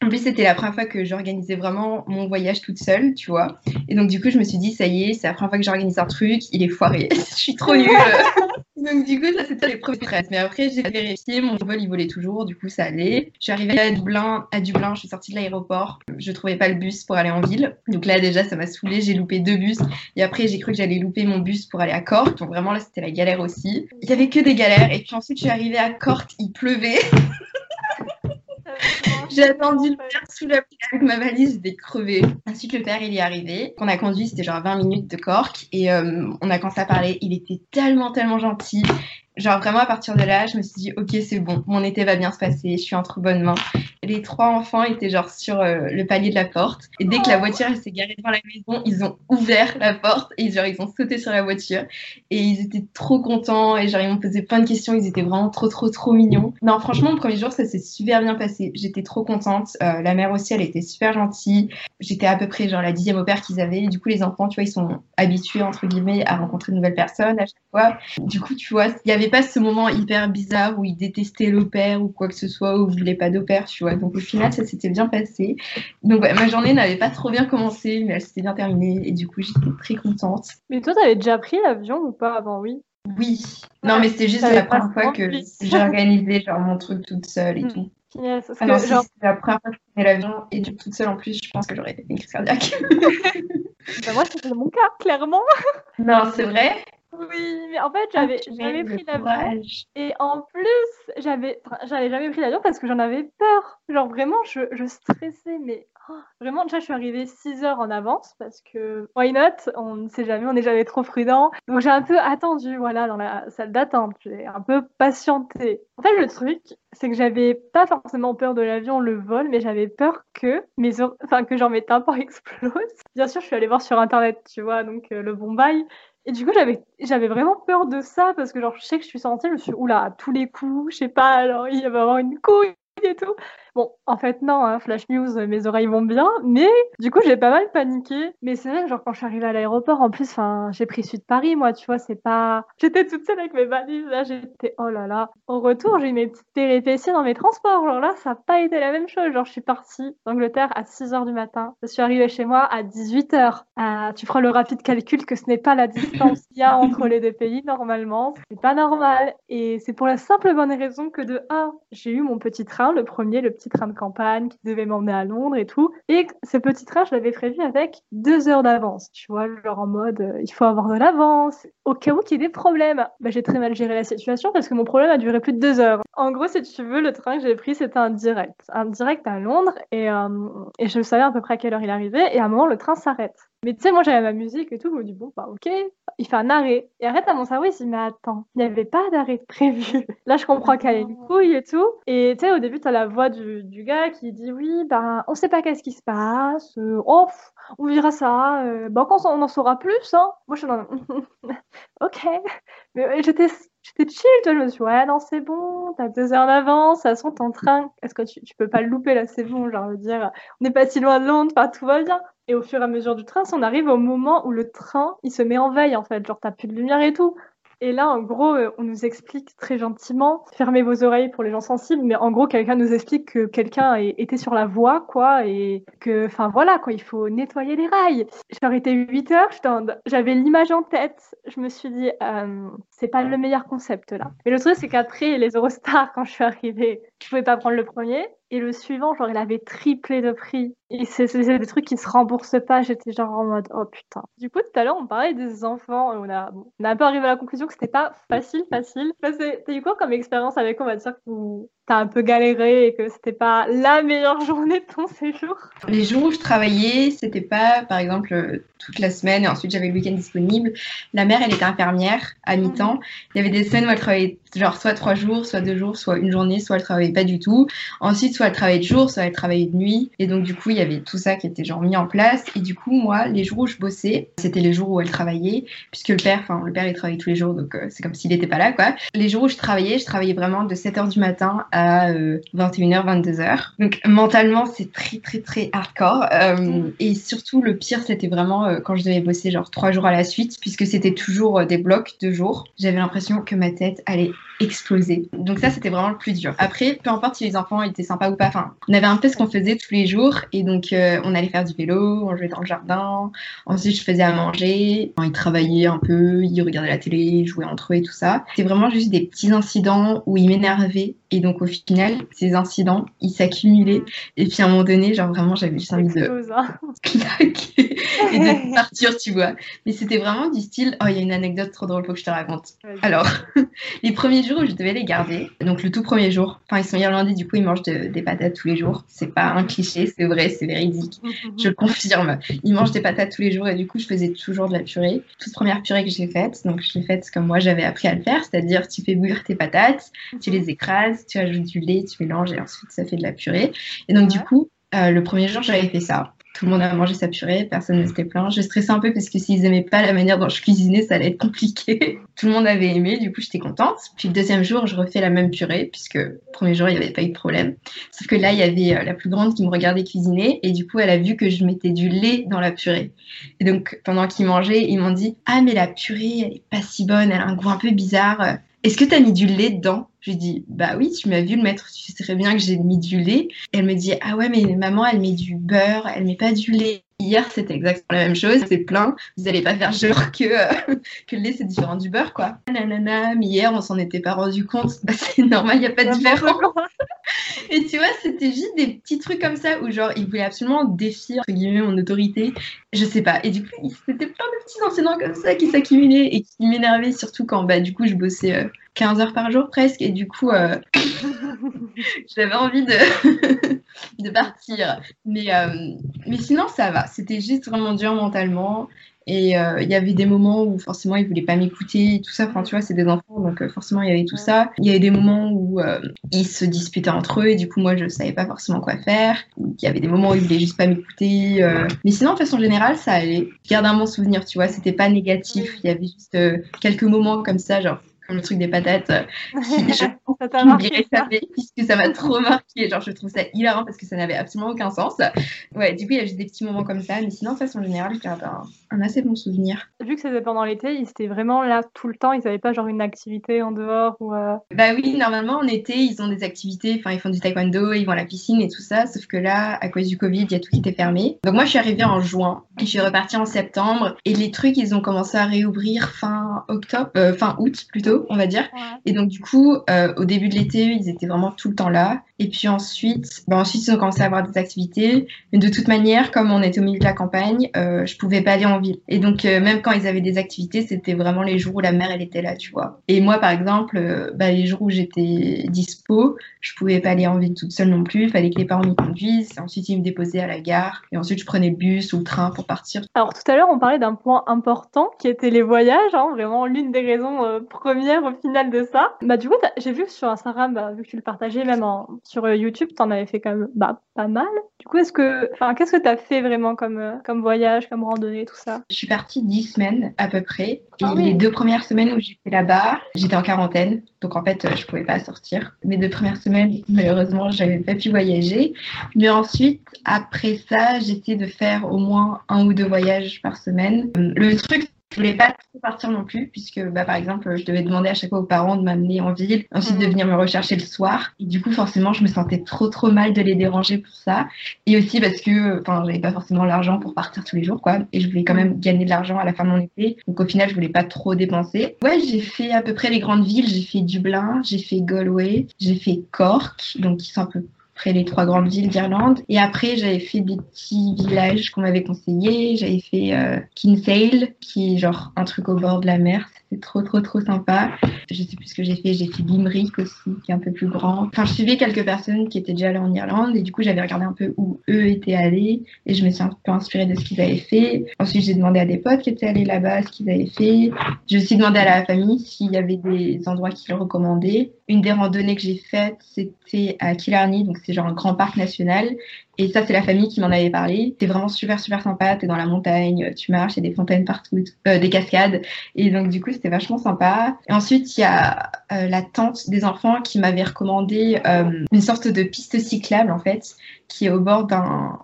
S2: en plus, c'était la première fois que j'organisais vraiment mon voyage toute seule, tu vois. Et donc, du coup, je me suis dit, ça y est, c'est la première fois que j'organise un truc, il est foiré. je suis trop nulle. donc, du coup, ça, c'était les premiers stress. Mais après, j'ai vérifié, mon vol, il volait toujours, du coup, ça allait. Je suis arrivée à Dublin, à Dublin, je suis sortie de l'aéroport. Je trouvais pas le bus pour aller en ville. Donc là, déjà, ça m'a saoulée. J'ai loupé deux bus. Et après, j'ai cru que j'allais louper mon bus pour aller à Cork. Donc vraiment, là, c'était la galère aussi. Il y avait que des galères. Et puis ensuite, je suis arrivée à Cork, il pleuvait. J'ai attendu le père sous la pluie avec ma valise, j'étais crevée. Ensuite, le père, il est arrivé. On a conduit, c'était genre 20 minutes de Cork. Et euh, on a commencé à parler. Il était tellement, tellement gentil. Genre vraiment à partir de là, je me suis dit ok c'est bon, mon été va bien se passer, je suis entre bonnes mains. Les trois enfants étaient genre sur euh, le palier de la porte et dès que la voiture s'est garée devant la maison, ils ont ouvert la porte et genre ils ont sauté sur la voiture et ils étaient trop contents et genre ils m'ont posé plein de questions, ils étaient vraiment trop trop trop mignons. Non franchement le premier jour ça s'est super bien passé, j'étais trop contente. Euh, la mère aussi elle était super gentille. J'étais à peu près genre la dixième au père qu'ils avaient et du coup les enfants tu vois ils sont habitués entre guillemets à rencontrer de nouvelles personnes à chaque fois. Du coup tu vois il y avait pas ce moment hyper bizarre où il détestait l'opère ou quoi que ce soit, ou voulait pas d'opère, tu vois. Donc au final, ça s'était bien passé. Donc ma journée n'avait pas trop bien commencé, mais elle s'était bien terminée et du coup, j'étais très contente.
S1: Mais toi, t'avais déjà pris l'avion ou pas avant, oui
S2: Oui. Non, mais c'était juste la première fois que j'ai organisé genre mon truc toute seule et hmm. tout.
S1: Yes,
S2: ah non, genre... c'est la première fois que je prenais l'avion et toute seule en plus, je pense que j'aurais une crise cardiaque.
S1: bah moi, c'était mon cas, clairement.
S2: Non, c'est vrai.
S1: Oui, mais en fait, j'avais jamais pris l'avion. Et en plus, j'avais j'avais jamais pris l'avion parce que j'en avais peur. Genre vraiment, je, je stressais, mais oh, vraiment, déjà, je suis arrivée 6 heures en avance parce que, why not? On ne sait jamais, on n'est jamais trop prudent. Donc j'ai un peu attendu, voilà, dans la salle d'attente. J'ai un peu patienté. En fait, le truc, c'est que j'avais pas forcément peur de l'avion, le vol, mais j'avais peur que mes enfin que genre mes tympans explosent. Bien sûr, je suis allée voir sur internet, tu vois, donc euh, le Bombay. Et du coup, j'avais, vraiment peur de ça parce que, genre, je sais que je suis sortie, je me suis, oula, à tous les coups, je sais pas, alors il y avoir une couille et tout. Bon, en fait, non, hein, Flash News, mes oreilles vont bien, mais du coup, j'ai pas mal paniqué. Mais c'est vrai que, genre, quand je suis arrivée à l'aéroport, en plus, j'ai pris Sud Paris, moi, tu vois, c'est pas. J'étais toute seule avec mes valises, là, j'étais, oh là là. Au retour, j'ai eu mes petites péripéties dans mes transports. Genre là, ça n'a pas été la même chose. Genre, je suis partie d'Angleterre à 6 h du matin. Je suis arrivée chez moi à 18 h. Ah, tu feras le rapide calcul que ce n'est pas la distance qu'il y a entre les deux pays, normalement. C'est pas normal. Et c'est pour la simple bonne raison que de 1, j'ai eu mon petit train, le premier, le petit train de campagne qui devait m'emmener à Londres et tout. Et ce petit train, je l'avais prévu avec deux heures d'avance, tu vois, genre en mode, euh, il faut avoir de l'avance, au cas où il y ait des problèmes. Bah, j'ai très mal géré la situation parce que mon problème a duré plus de deux heures. En gros, si tu veux, le train que j'ai pris, c'était un direct. Un direct à Londres et, euh, et je savais à peu près à quelle heure il arrivait et à un moment, le train s'arrête. Mais tu sais, moi j'avais ma musique et tout, je me dis bon, bah ok, il fait un arrêt. Et arrête à mon cerveau, il dit mais attends, il n'y avait pas d'arrêt prévu. Là, je comprends qu'elle est une couille et tout. Et tu sais, au début, tu as la voix du, du, gars qui dit oui, ben on sait pas qu'est-ce qui se passe, euh, oh, on verra ça, euh, bah quand on en saura plus, hein. Moi je suis dans ok. Mais j'étais j'étais chill, tu vois, je me suis dit, ouais, non, c'est bon, t'as deux heures d'avance, ça sent ton train, est-ce que tu, tu peux pas le louper là, c'est bon, genre, dire, on n'est pas si loin de Londres, enfin, tout va bien. Et au fur et à mesure du train, on arrive au moment où le train, il se met en veille, en fait. Genre, t'as plus de lumière et tout. Et là, en gros, euh, on nous explique très gentiment, fermez vos oreilles pour les gens sensibles, mais en gros, quelqu'un nous explique que quelqu'un était sur la voie, quoi, et que, enfin voilà, quoi, il faut nettoyer les rails. J'ai arrêté 8 heures, j'avais l'image en tête, je me suis dit, euh, c'est pas le meilleur concept là. Mais le truc, c'est qu'après, les Eurostars, quand je suis arrivée, je pouvais pas prendre le premier, et le suivant, genre, il avait triplé de prix. Et c'est des trucs qui se remboursent pas. J'étais genre en mode, oh putain. Du coup, tout à l'heure, on parlait des enfants. On a, on a un peu arrivé à la conclusion que c'était pas facile, facile. T'as eu quoi comme expérience avec, on va dire, que t'as un peu galéré et que c'était pas la meilleure journée de ton séjour
S2: Les jours où je travaillais, c'était pas, par exemple, toute la semaine et ensuite j'avais le week-end disponible. La mère, elle était infirmière à mi-temps. Il y avait des semaines où elle travaillait genre soit trois jours, soit deux jours, soit une journée, soit elle travaillait pas du tout. Ensuite, soit elle travaillait de jour, soit elle travaillait de nuit. Et donc, du coup, il y avait tout ça qui était genre mis en place. Et du coup, moi, les jours où je bossais, c'était les jours où elle travaillait, puisque le père, enfin, le père, il travaillait tous les jours, donc euh, c'est comme s'il n'était pas là, quoi. Les jours où je travaillais, je travaillais vraiment de 7h du matin à 21h, euh, 22h. Donc mentalement, c'est très très très hardcore. Euh, et surtout, le pire, c'était vraiment euh, quand je devais bosser genre trois jours à la suite, puisque c'était toujours des blocs de jours. J'avais l'impression que ma tête allait exploser. Donc ça, c'était vraiment le plus dur. Après, peu importe si les enfants étaient sympas ou pas, enfin, on avait un peu ce qu'on faisait tous les jours. Et donc, on allait faire du vélo, on jouait dans le jardin. Ensuite, je faisais à manger. Ils travaillaient un peu, ils regardaient la télé, ils jouaient entre eux et tout ça. C'était vraiment juste des petits incidents où ils m'énervaient. Et donc, au final, ces incidents, ils s'accumulaient. Et puis à un moment donné, genre vraiment, j'avais juste envie de claquer et de partir, tu vois. Mais c'était vraiment du style, oh, il y a une anecdote trop drôle, faut que je te raconte. Alors, les premiers jours, où je devais les garder. Donc le tout premier jour. Enfin, ils sont irlandais, du coup, ils mangent des patates tous les jours. C'est pas un cliché, c'est vrai, c'est véridique. Je confirme. Ils mangent des patates tous les jours et du coup, je faisais toujours de la purée. Toute première purée que j'ai faite, donc je l'ai faite comme moi j'avais appris à le faire, c'est-à-dire tu fais bouillir tes patates, tu les écrases, tu ajoutes du lait, tu mélanges et ensuite ça fait de la purée. Et donc, du coup, euh, le premier jour, j'avais fait ça. Tout le monde a mangé sa purée, personne ne s'était plaint. J'ai stressé un peu parce que s'ils aimaient pas la manière dont je cuisinais, ça allait être compliqué. Tout le monde avait aimé, du coup j'étais contente. Puis le deuxième jour, je refais la même purée puisque le premier jour il n'y avait pas eu de problème. Sauf que là, il y avait euh, la plus grande qui me regardait cuisiner et du coup elle a vu que je mettais du lait dans la purée. Et donc pendant qu'ils mangeaient, ils m'ont dit ah mais la purée elle est pas si bonne, elle a un goût un peu bizarre. Est-ce que tu as mis du lait dedans? Je lui dis bah oui, tu m'as vu le mettre, tu sais très bien que j'ai mis du lait. elle me dit ah ouais mais maman elle met du beurre, elle met pas du lait. Hier, c'était exactement la même chose. C'est plein. Vous n'allez pas faire genre que, euh, que le lait, c'est différent du beurre, quoi. Nanana, mais hier, on s'en était pas rendu compte. Bah, c'est normal, il n'y a pas de différence. Et tu vois, c'était juste des petits trucs comme ça où, genre, ils voulaient absolument défier, entre guillemets, mon autorité. Je sais pas. Et du coup, c'était plein de petits enseignants comme ça qui s'accumulaient et qui m'énervaient, surtout quand, bah, du coup, je bossais 15 euh, heures par jour presque. Et du coup, euh, j'avais envie de, de partir. Mais, mais sinon, ça va c'était juste vraiment dur mentalement. Et euh, il y avait des moments où forcément ils voulaient pas m'écouter, tout ça. Enfin, tu vois, c'est des enfants, donc euh, forcément il y avait tout ça. Il y avait des moments où euh, ils se disputaient entre eux et du coup moi je savais pas forcément quoi faire. Il y avait des moments où ils voulaient juste pas m'écouter. Mais sinon, de façon générale, ça allait. Je garde un bon souvenir, tu vois, c'était pas négatif. Il y avait juste quelques moments comme ça, genre comme le truc des patates, euh, qui, je ça puisque ça m'a trop marqué. Genre, je trouve ça hilarant parce que ça n'avait absolument aucun sens. Ouais, du coup, il y a juste des petits moments comme ça, mais sinon, de façon générale, je garde un, assez bon souvenir.
S1: Vu que c'était pendant l'été, ils étaient vraiment là tout le temps, ils n'avaient pas genre une activité en dehors ou. Euh,
S2: bah oui, normalement, en été, ils ont des activités, enfin, ils font du taekwondo, ils vont à la piscine et tout ça, sauf que là, à cause du Covid, il y a tout qui était fermé. Donc, moi, je suis arrivée en juin et je suis repartie en septembre et les trucs, ils ont commencé à réouvrir fin octobre, euh, fin août plutôt on va dire. Et donc, du coup, euh, au début de l'été, ils étaient vraiment tout le temps là. Et puis ensuite, ben ensuite, ils ont commencé à avoir des activités. Mais de toute manière, comme on était au milieu de la campagne, euh, je pouvais pas aller en ville. Et donc, euh, même quand ils avaient des activités, c'était vraiment les jours où la mère, elle était là, tu vois. Et moi, par exemple, euh, bah, les jours où j'étais dispo, je pouvais pas aller en ville toute seule non plus. Il fallait que les parents m'y conduisent. Ensuite, ils me déposaient à la gare. Et ensuite, je prenais le bus ou le train pour partir.
S1: Alors, tout à l'heure, on parlait d'un point important qui était les voyages. Hein, vraiment, l'une des raisons euh, au final de ça. Bah, du coup, j'ai vu sur Instagram, bah, vu que tu le partageais même en, sur YouTube, tu en avais fait quand même bah, pas mal. Du coup, est-ce que, enfin, qu'est-ce que tu as fait vraiment comme, euh, comme voyage, comme randonnée, tout ça?
S2: Je suis partie dix semaines à peu près. Et ah les deux premières semaines où j'étais là-bas, j'étais en quarantaine. Donc en fait, je pouvais pas sortir. Mes deux premières semaines, malheureusement, j'avais pas pu voyager. Mais ensuite, après ça, j'essayais de faire au moins un ou deux voyages par semaine. Le truc, je voulais pas trop partir non plus, puisque bah, par exemple, je devais demander à chaque fois aux parents de m'amener en ville, ensuite de mhm. venir me rechercher le soir. Et du coup, forcément, je me sentais trop trop mal de les déranger pour ça. Et aussi parce que, enfin, j'avais pas forcément l'argent pour partir tous les jours, quoi. Et je voulais quand même gagner de l'argent à la fin de mon été. Donc au final, je voulais pas trop dépenser. Ouais, j'ai fait à peu près les grandes villes. J'ai fait Dublin, j'ai fait Galway, j'ai fait Cork, donc qui sont un peu après les trois grandes villes d'Irlande. Et après, j'avais fait des petits villages qu'on m'avait conseillés. J'avais fait euh, Kinsale, qui est genre un truc au bord de la mer. Trop, trop, trop sympa. Je sais plus ce que j'ai fait. J'ai fait Limerick aussi, qui est un peu plus grand. Enfin, je suivais quelques personnes qui étaient déjà allées en Irlande. Et du coup, j'avais regardé un peu où eux étaient allés. Et je me suis un peu inspirée de ce qu'ils avaient fait. Ensuite, j'ai demandé à des potes qui étaient allés là-bas ce qu'ils avaient fait. J'ai aussi demandé à la famille s'il y avait des endroits qu'ils recommandaient. Une des randonnées que j'ai faites, c'était à Killarney, donc c'est genre un grand parc national. Et ça, c'est la famille qui m'en avait parlé. C'est vraiment super, super sympa. T'es dans la montagne, tu marches, il y a des fontaines partout, euh, des cascades. Et donc, du coup, c'était vachement sympa. Et ensuite, il y a euh, la tante des enfants qui m'avait recommandé euh, une sorte de piste cyclable, en fait, qui est au bord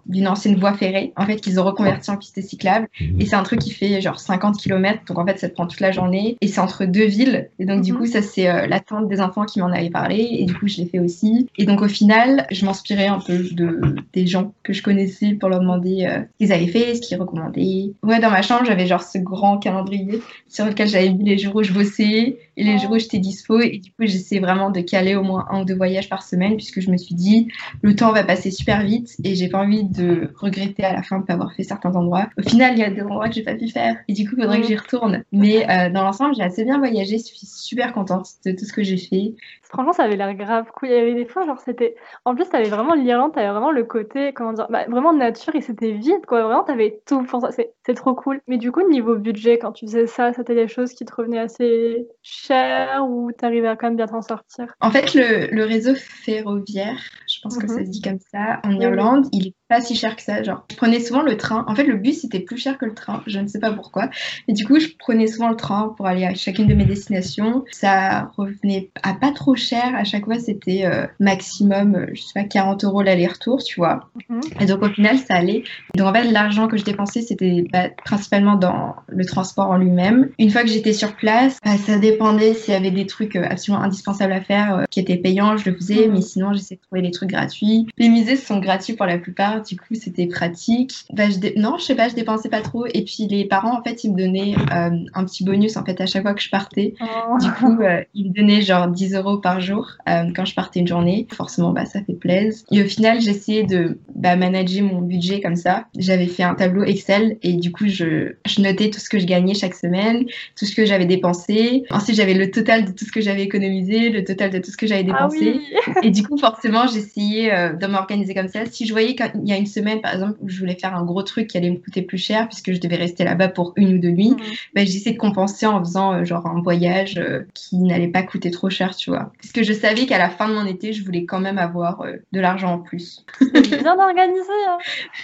S2: d'une ancienne voie ferrée, en fait, qu'ils ont reconverti en piste cyclable. Et c'est un truc qui fait genre 50 km. Donc, en fait, ça te prend toute la journée. Et c'est entre deux villes. Et donc, du coup, ça, c'est la tante des enfants qui m'en avait parlé. Et du coup, je l'ai fait aussi. Et donc, au final, je m'inspirais un peu de des gens que je connaissais pour leur demander euh, ce qu'ils avaient fait, ce qu'ils recommandaient. Ouais, dans ma chambre, j'avais genre ce grand calendrier sur lequel j'avais mis les jours où je bossais et les jours où j'étais dispo. Et du coup, j'essayais vraiment de caler au moins un ou deux voyages par semaine puisque je me suis dit, le temps va passer super super vite et j'ai pas envie de regretter à la fin de pas avoir fait certains endroits. Au final, il y a des endroits que j'ai pas pu faire et du coup, il faudrait que j'y retourne. Mais euh, dans l'ensemble, j'ai assez bien voyagé. Je suis super contente de tout ce que j'ai fait.
S1: Franchement, ça avait l'air grave cool. Il y avait des fois, genre, c'était. En plus, t'avais vraiment l'Irlande, t'avais vraiment le côté, comment dire, bah, vraiment nature et c'était vide, quoi. Vraiment, t'avais tout pour ça. C'est trop cool. Mais du coup, niveau budget, quand tu faisais ça, c'était des choses qui te revenaient assez chères ou t'arrivais à quand même bien t'en sortir?
S2: En fait, le, le, réseau ferroviaire, je pense que ça mhm. se dit comme ça, en Irlande, il est pas si cher que ça. Genre, je prenais souvent le train. En fait, le bus était plus cher que le train. Je ne sais pas pourquoi. Et du coup, je prenais souvent le train pour aller à chacune de mes destinations. Ça revenait à pas trop cher. À chaque fois, c'était euh, maximum, euh, je sais pas, 40 euros l'aller-retour, tu vois. Mhm. Et donc, au final, ça allait. Donc, en fait, l'argent que je dépensais, c'était bah, principalement dans le transport en lui-même. Une fois que j'étais sur place, bah, ça dépendait s'il y avait des trucs euh, absolument indispensables à faire qui étaient payants, je le faisais. Mhm. Mais sinon, j'essayais de trouver des trucs gratuits. Les musées sont gratuits pour la plupart du coup c'était pratique. Bah, je Non, je sais pas, je dépensais pas trop. Et puis les parents, en fait, ils me donnaient euh, un petit bonus en fait à chaque fois que je partais. Oh. Du coup, euh, ils me donnaient genre 10 euros par jour euh, quand je partais une journée. Forcément, bah, ça fait plaisir. Et au final, j'essayais de bah, manager mon budget comme ça. J'avais fait un tableau Excel et du coup, je, je notais tout ce que je gagnais chaque semaine, tout ce que j'avais dépensé. Ensuite, j'avais le total de tout ce que j'avais économisé, le total de tout ce que j'avais ah dépensé. et du coup, forcément, j'essayais de m'organiser comme ça. Si je voyais qu'il y a une semaine, par exemple, où je voulais faire un gros truc qui allait me coûter plus cher puisque je devais rester là-bas pour une ou deux nuits, mmh. bah, j'essaie de compenser en faisant euh, genre un voyage euh, qui n'allait pas coûter trop cher, tu vois. Parce que je savais qu'à la fin de mon été, je voulais quand même avoir euh, de l'argent en plus.
S1: bien organisé. Hein.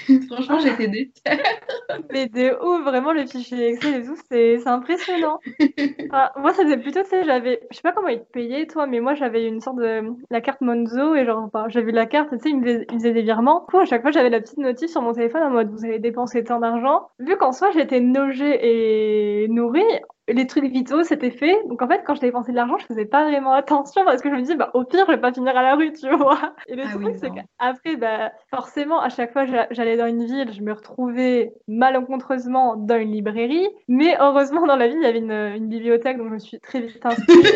S2: Franchement, j'étais déçue.
S1: Mais de ouf, vraiment, le fichier Excel et tout, c'est impressionnant. Ah, moi, c'était plutôt, tu sais, j'avais, je sais pas comment ils te payaient, toi, mais moi, j'avais une sorte de la carte Monzo et genre, j'avais la carte, tu sais, ils me faisaient des virements. à chaque fois, j'avais la petite notif sur mon téléphone en mode vous avez dépensé tant d'argent. Vu qu'en soi j'étais logée et nourrie, les trucs vitaux, c'était fait. Donc en fait, quand je dépensais de l'argent, je faisais pas vraiment attention parce que je me disais, bah, au pire, je vais pas finir à la rue, tu vois. Et le ah truc, c'est qu'après, bah, forcément, à chaque fois, j'allais dans une ville, je me retrouvais malencontreusement dans une librairie. Mais heureusement, dans la ville, il y avait une, bibliothèque, donc je me suis très vite inscrite.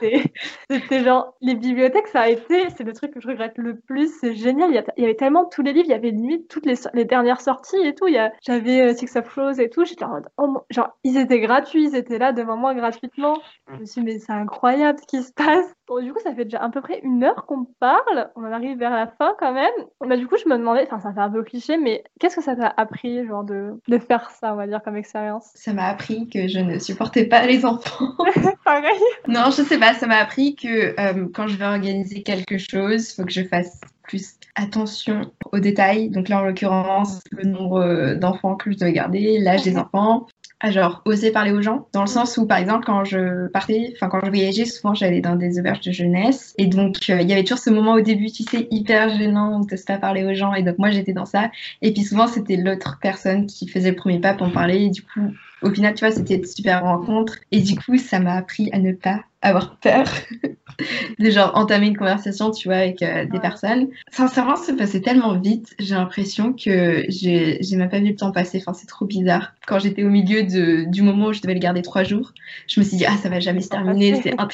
S1: c'était genre, les bibliothèques, ça a été, c'est le truc que je regrette le plus. C'est génial. Il y, avait tellement tous les livres, il y avait limite toutes les, les dernières sorties et tout. J'avais euh, Six of Crows et tout. J'étais en mode, oh, genre, ils étaient gratuits, était là devant moi gratuitement. Je me suis dit, mais c'est incroyable ce qui se passe. Bon, du coup, ça fait déjà à peu près une heure qu'on parle. On en arrive vers la fin quand même. Bah, du coup, je me demandais, enfin, ça fait un peu cliché, mais qu'est-ce que ça t'a appris, genre, de, de faire ça, on va dire, comme expérience?
S2: Ça m'a appris que je ne supportais pas les enfants.
S1: Pareil.
S2: Non, je sais pas. Ça m'a appris que euh, quand je vais organiser quelque chose, il faut que je fasse plus attention aux détails. Donc là, en l'occurrence, le nombre d'enfants que je dois garder, l'âge des enfants, à genre oser parler aux gens dans le sens où par exemple quand je partais enfin quand je voyageais souvent j'allais dans des auberges de jeunesse. Et donc euh, il y avait toujours ce moment au début tu sais hyper gênant où t'oses pas parler aux gens. Et donc moi j'étais dans ça. Et puis souvent c'était l'autre personne qui faisait le premier pas pour me parler. Et du coup au final tu vois c'était une super rencontre. Et du coup ça m'a appris à ne pas avoir peur de genre entamer une conversation, tu vois, avec euh, des personnes. Sincèrement, c'est passé tellement vite, j'ai l'impression que j'ai même pas vu le temps passer. Enfin, c'est trop bizarre. Quand j'étais au milieu de, du moment où je devais le garder trois jours, je me suis dit, ah, ça va jamais se terminer, c'est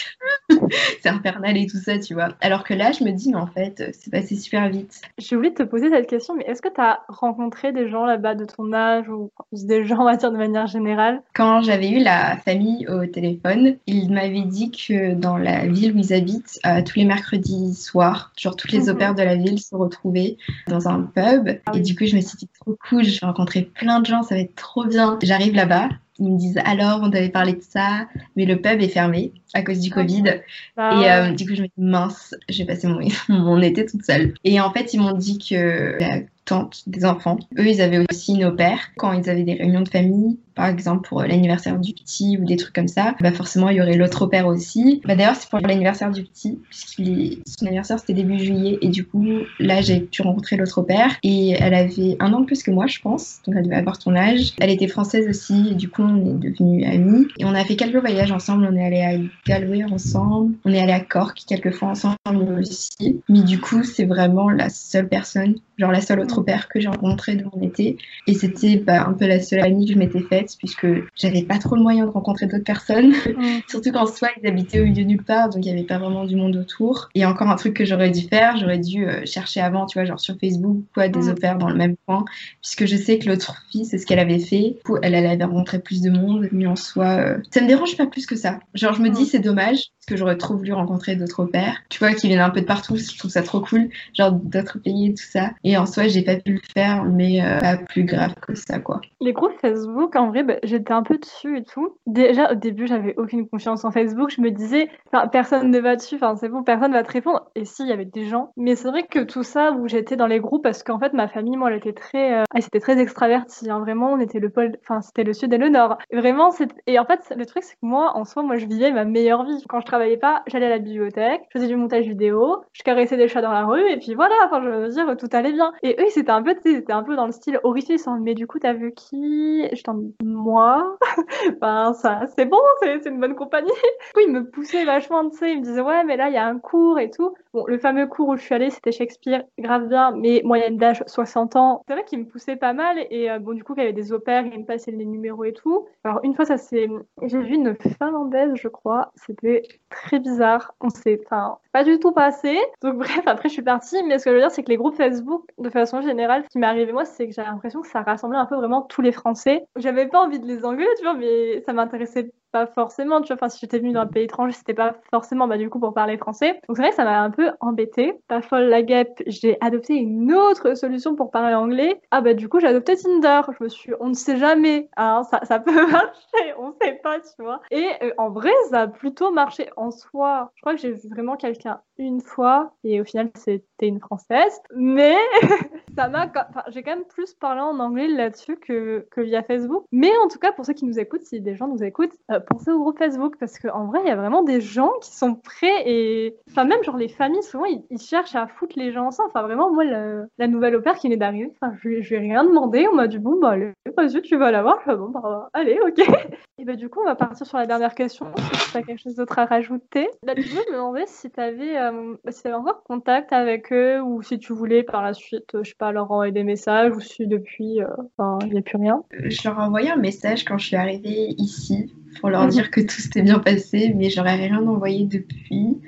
S2: c'est infernal et tout ça, tu vois. Alors que là, je me dis, mais en fait, c'est passé super vite.
S1: J'ai oublié de te poser cette question, mais est-ce que tu as rencontré des gens là-bas de ton âge ou des gens, on va dire, de manière générale?
S2: Quand j'avais eu la famille au téléphone, ils m'avaient dit que dans la ville où ils habitent, euh, tous les mercredis soirs, genre toutes les mhm. opères de la ville se retrouvaient dans un pub. Et du coup, je me suis dit, trop cool, je vais rencontrer plein de gens, ça va être trop bien. J'arrive là-bas, ils me disent alors on devait parler de ça, mais le pub est fermé à cause du Covid. Bah et euh, du coup je me dis mince, j'ai passé mon, mon été toute seule. Et en fait ils m'ont dit que la tante des enfants, eux ils avaient aussi au pair quand ils avaient des réunions de famille par exemple pour l'anniversaire du petit ou des trucs comme ça, bah forcément il y aurait l'autre père aussi. Bah d'ailleurs c'est pour l'anniversaire du petit, puisqu'il son anniversaire c'était début juillet. Et du coup là j'ai pu rencontrer l'autre père. Et elle avait un an de plus que moi je pense, donc elle devait avoir ton âge. Elle était française aussi. Et du coup on est devenus amis. Et on a fait quelques voyages ensemble, on est allé à Galway ensemble. On est allé à Cork quelquefois ensemble aussi. Mais du coup, c'est vraiment la seule personne, genre la seule autre mm. père que j'ai rencontrée de mon été. Et c'était bah, un peu la seule amie que je m'étais faite puisque j'avais pas trop le moyen de rencontrer d'autres personnes. Mm. Surtout qu'en soi, ils habitaient au milieu nulle part, donc il y avait pas vraiment du monde autour. Et encore un truc que j'aurais dû faire, j'aurais dû euh, chercher avant, tu vois, genre sur Facebook, quoi, des mm. opères dans le même coin, puisque je sais que l'autre fille, c'est ce qu'elle avait fait. Elle, elle avait rencontré plus de monde, mais en soi, euh, ça me dérange pas plus que ça. Genre, je me dis, c'est dommage, parce que j'aurais trop voulu rencontrer d'autres pères, tu vois, qui viennent un peu de partout, je trouve ça trop cool, genre d'autres pays et tout ça. Et en soi, j'ai pas pu le faire, mais euh, pas plus grave que ça, quoi.
S1: Les groupes Facebook, en vrai, bah, j'étais un peu dessus et tout. Déjà, au début, j'avais aucune confiance en Facebook. Je me disais, personne ne va dessus, enfin, c'est bon, personne va te répondre. Et si, il y avait des gens. Mais c'est vrai que tout ça, où j'étais dans les groupes, parce qu'en fait, ma famille, moi, elle était très, euh, elle était très extravertie. Hein. Vraiment, on était le pôle, enfin, c'était le sud et le nord. Vraiment, et en fait, le truc, c'est que moi, en soi, moi, je vivais ma meilleure vie. Quand je travaillais pas, j'allais à la bibliothèque, je faisais du montage vidéo, je caressais des chats dans la rue, et puis voilà, enfin, je veux dire, tout allait bien. Et eux, c'était un peu, c'était un peu dans le style horrifié, mais du coup, t'as vu qui? Je t'en moi? Ben, ça, c'est bon, c'est une bonne compagnie. Du coup, ils me poussaient vachement, tu sais, ils me disaient, ouais, mais là, il y a un cours et tout. Bon, le fameux cours où je suis allée, c'était Shakespeare, grave bien, mais moyenne d'âge 60 ans. C'est vrai qu'il me poussait pas mal et euh, bon, du coup, il y avait des opères, il me passait les numéros et tout. Alors, une fois, ça c'est, j'ai vu une finlandaise, je crois. C'était très bizarre. On s'est, enfin, pas du tout passé. Donc, bref, après, je suis partie. Mais ce que je veux dire, c'est que les groupes Facebook, de façon générale, ce qui m'est arrivé, moi, c'est que j'ai l'impression que ça rassemblait un peu vraiment tous les Français. J'avais pas envie de les engueuler, tu vois, mais ça m'intéressait pas forcément, tu vois. Enfin, si j'étais venue d'un pays étranger, c'était pas forcément, bah, du coup, pour parler français. Donc, c'est vrai que ça m'a un peu embêtée. Pas folle la guêpe, j'ai adopté une autre solution pour parler anglais. Ah, bah, du coup, j'ai adopté Tinder. Je me suis, on ne sait jamais, hein, ça, ça peut marcher, on sait pas, tu vois. Et euh, en vrai, ça a plutôt marché en soi. Je crois que j'ai vu vraiment quelqu'un une fois et au final, c'était une française. Mais ça m'a, enfin, j'ai quand même plus parlé en anglais là-dessus que, que via Facebook. Mais en tout cas, pour ceux qui nous écoutent, si des gens nous écoutent, euh, pensez au groupe Facebook parce qu'en vrai, il y a vraiment des gens qui sont prêts et. Enfin, même genre les familles, souvent, ils, cherchent à foutre les gens ensemble. Enfin, vraiment, moi, la nouvelle opère qui venait d'arriver, enfin, je, je lui ai rien demandé. On m'a dit, bon, bah, allez, vas-y, tu vas la voir. bon, bah, allez, ok. Et bah, du coup, on va partir sur la dernière question. Si tu as quelque chose d'autre à rajouter. Là, tu veux me demander si tu avais, euh, si avais encore contact avec eux ou si tu voulais par la suite, je sais pas, leur envoyer des messages ou si depuis, euh, enfin, il n'y a plus rien.
S2: Je leur ai envoyé un message quand je suis arrivée ici pour leur dire que tout s'était bien passé, mais j'aurais rien envoyé depuis.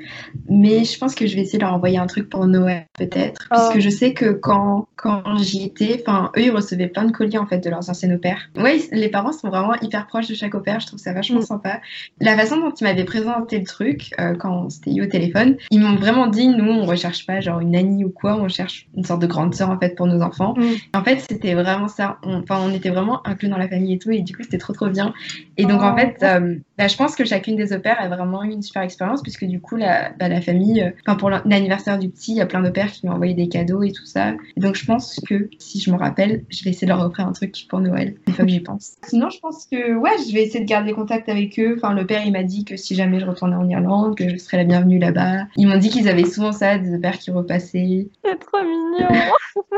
S2: Mais je pense que je vais essayer de leur envoyer un truc pour Noël, peut-être. Parce que oh. je sais que quand, quand j'y étais, enfin, eux, ils recevaient plein de colis, en fait, de leurs anciennes opères. Oui, les parents sont vraiment hyper proches de chaque opère. Je trouve ça vachement mm. sympa. La façon dont ils m'avaient présenté le truc, euh, quand c'était eu au téléphone, ils m'ont vraiment dit, nous, on recherche pas genre une nanny ou quoi, on cherche une sorte de grande sœur, en fait, pour nos enfants. Mm. En fait, c'était vraiment ça. Enfin, on, était vraiment inclus dans la famille et tout, et du coup, c'était trop, trop bien. Et donc, en oh. Fait, euh, bah, je pense que chacune des opères a vraiment eu une super expérience puisque du coup la, bah, la famille, euh, enfin pour l'anniversaire du petit, il y a plein d'opères qui m'ont envoyé des cadeaux et tout ça. Et donc je pense que si je me rappelle, je vais essayer de leur offrir un truc pour Noël, une fois que j'y pense. Sinon je pense que ouais, je vais essayer de garder contact avec eux. Enfin le père il m'a dit que si jamais je retournais en Irlande, que je serais la bienvenue là-bas. Ils m'ont dit qu'ils avaient souvent ça, des opères qui repassaient.
S1: C'est trop mignon.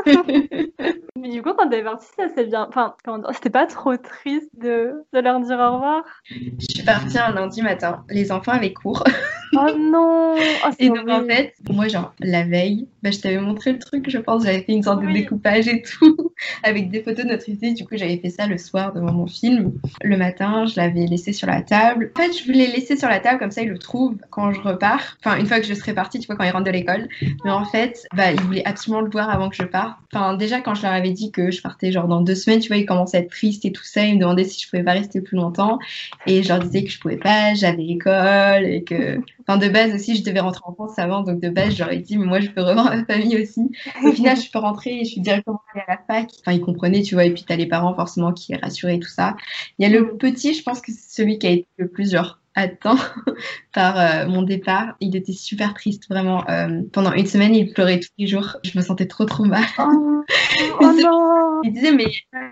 S1: Mais du coup quand t'es partie, ça c'est bien. Enfin, c'était pas trop triste de, de leur dire au revoir?
S2: Je suis partie un lundi matin. Les enfants avaient cours.
S1: Oh non oh,
S2: Et donc en fait, moi genre la veille, bah, je t'avais montré le truc, je pense, j'avais fait une sorte de découpage et tout, avec des photos de notre visite. Du coup, j'avais fait ça le soir devant mon film. Le matin, je l'avais laissé sur la table. En fait, je voulais laisser sur la table, comme ça il le trouve quand je repars. Enfin, une fois que je serai partie, tu vois, quand il rentre de l'école. Mais en fait, bah, il voulait absolument le voir avant que je parte. Enfin, déjà, quand je leur avais dit que je partais genre dans deux semaines, tu vois, il commençait à être triste et tout ça. Il me demandait si je pouvais pas rester plus longtemps. Et je leur disais que je pouvais pas, j'avais école et que, enfin, de base aussi, je devais rentrer en France avant, donc de base, j'aurais dit, mais moi, je peux revoir ma famille aussi. Au final, je peux rentrer et je suis directement allée à la fac. Enfin, ils comprenaient, tu vois, et puis t'as les parents forcément qui rassuraient tout ça. Il y a le petit, je pense que c'est celui qui a été le plus genre atteint par euh, mon départ. Il était super triste, vraiment. Euh, pendant une semaine, il pleurait tous les jours. Je me sentais trop, trop mal. Oh.
S1: Oh non
S2: Il disait, mais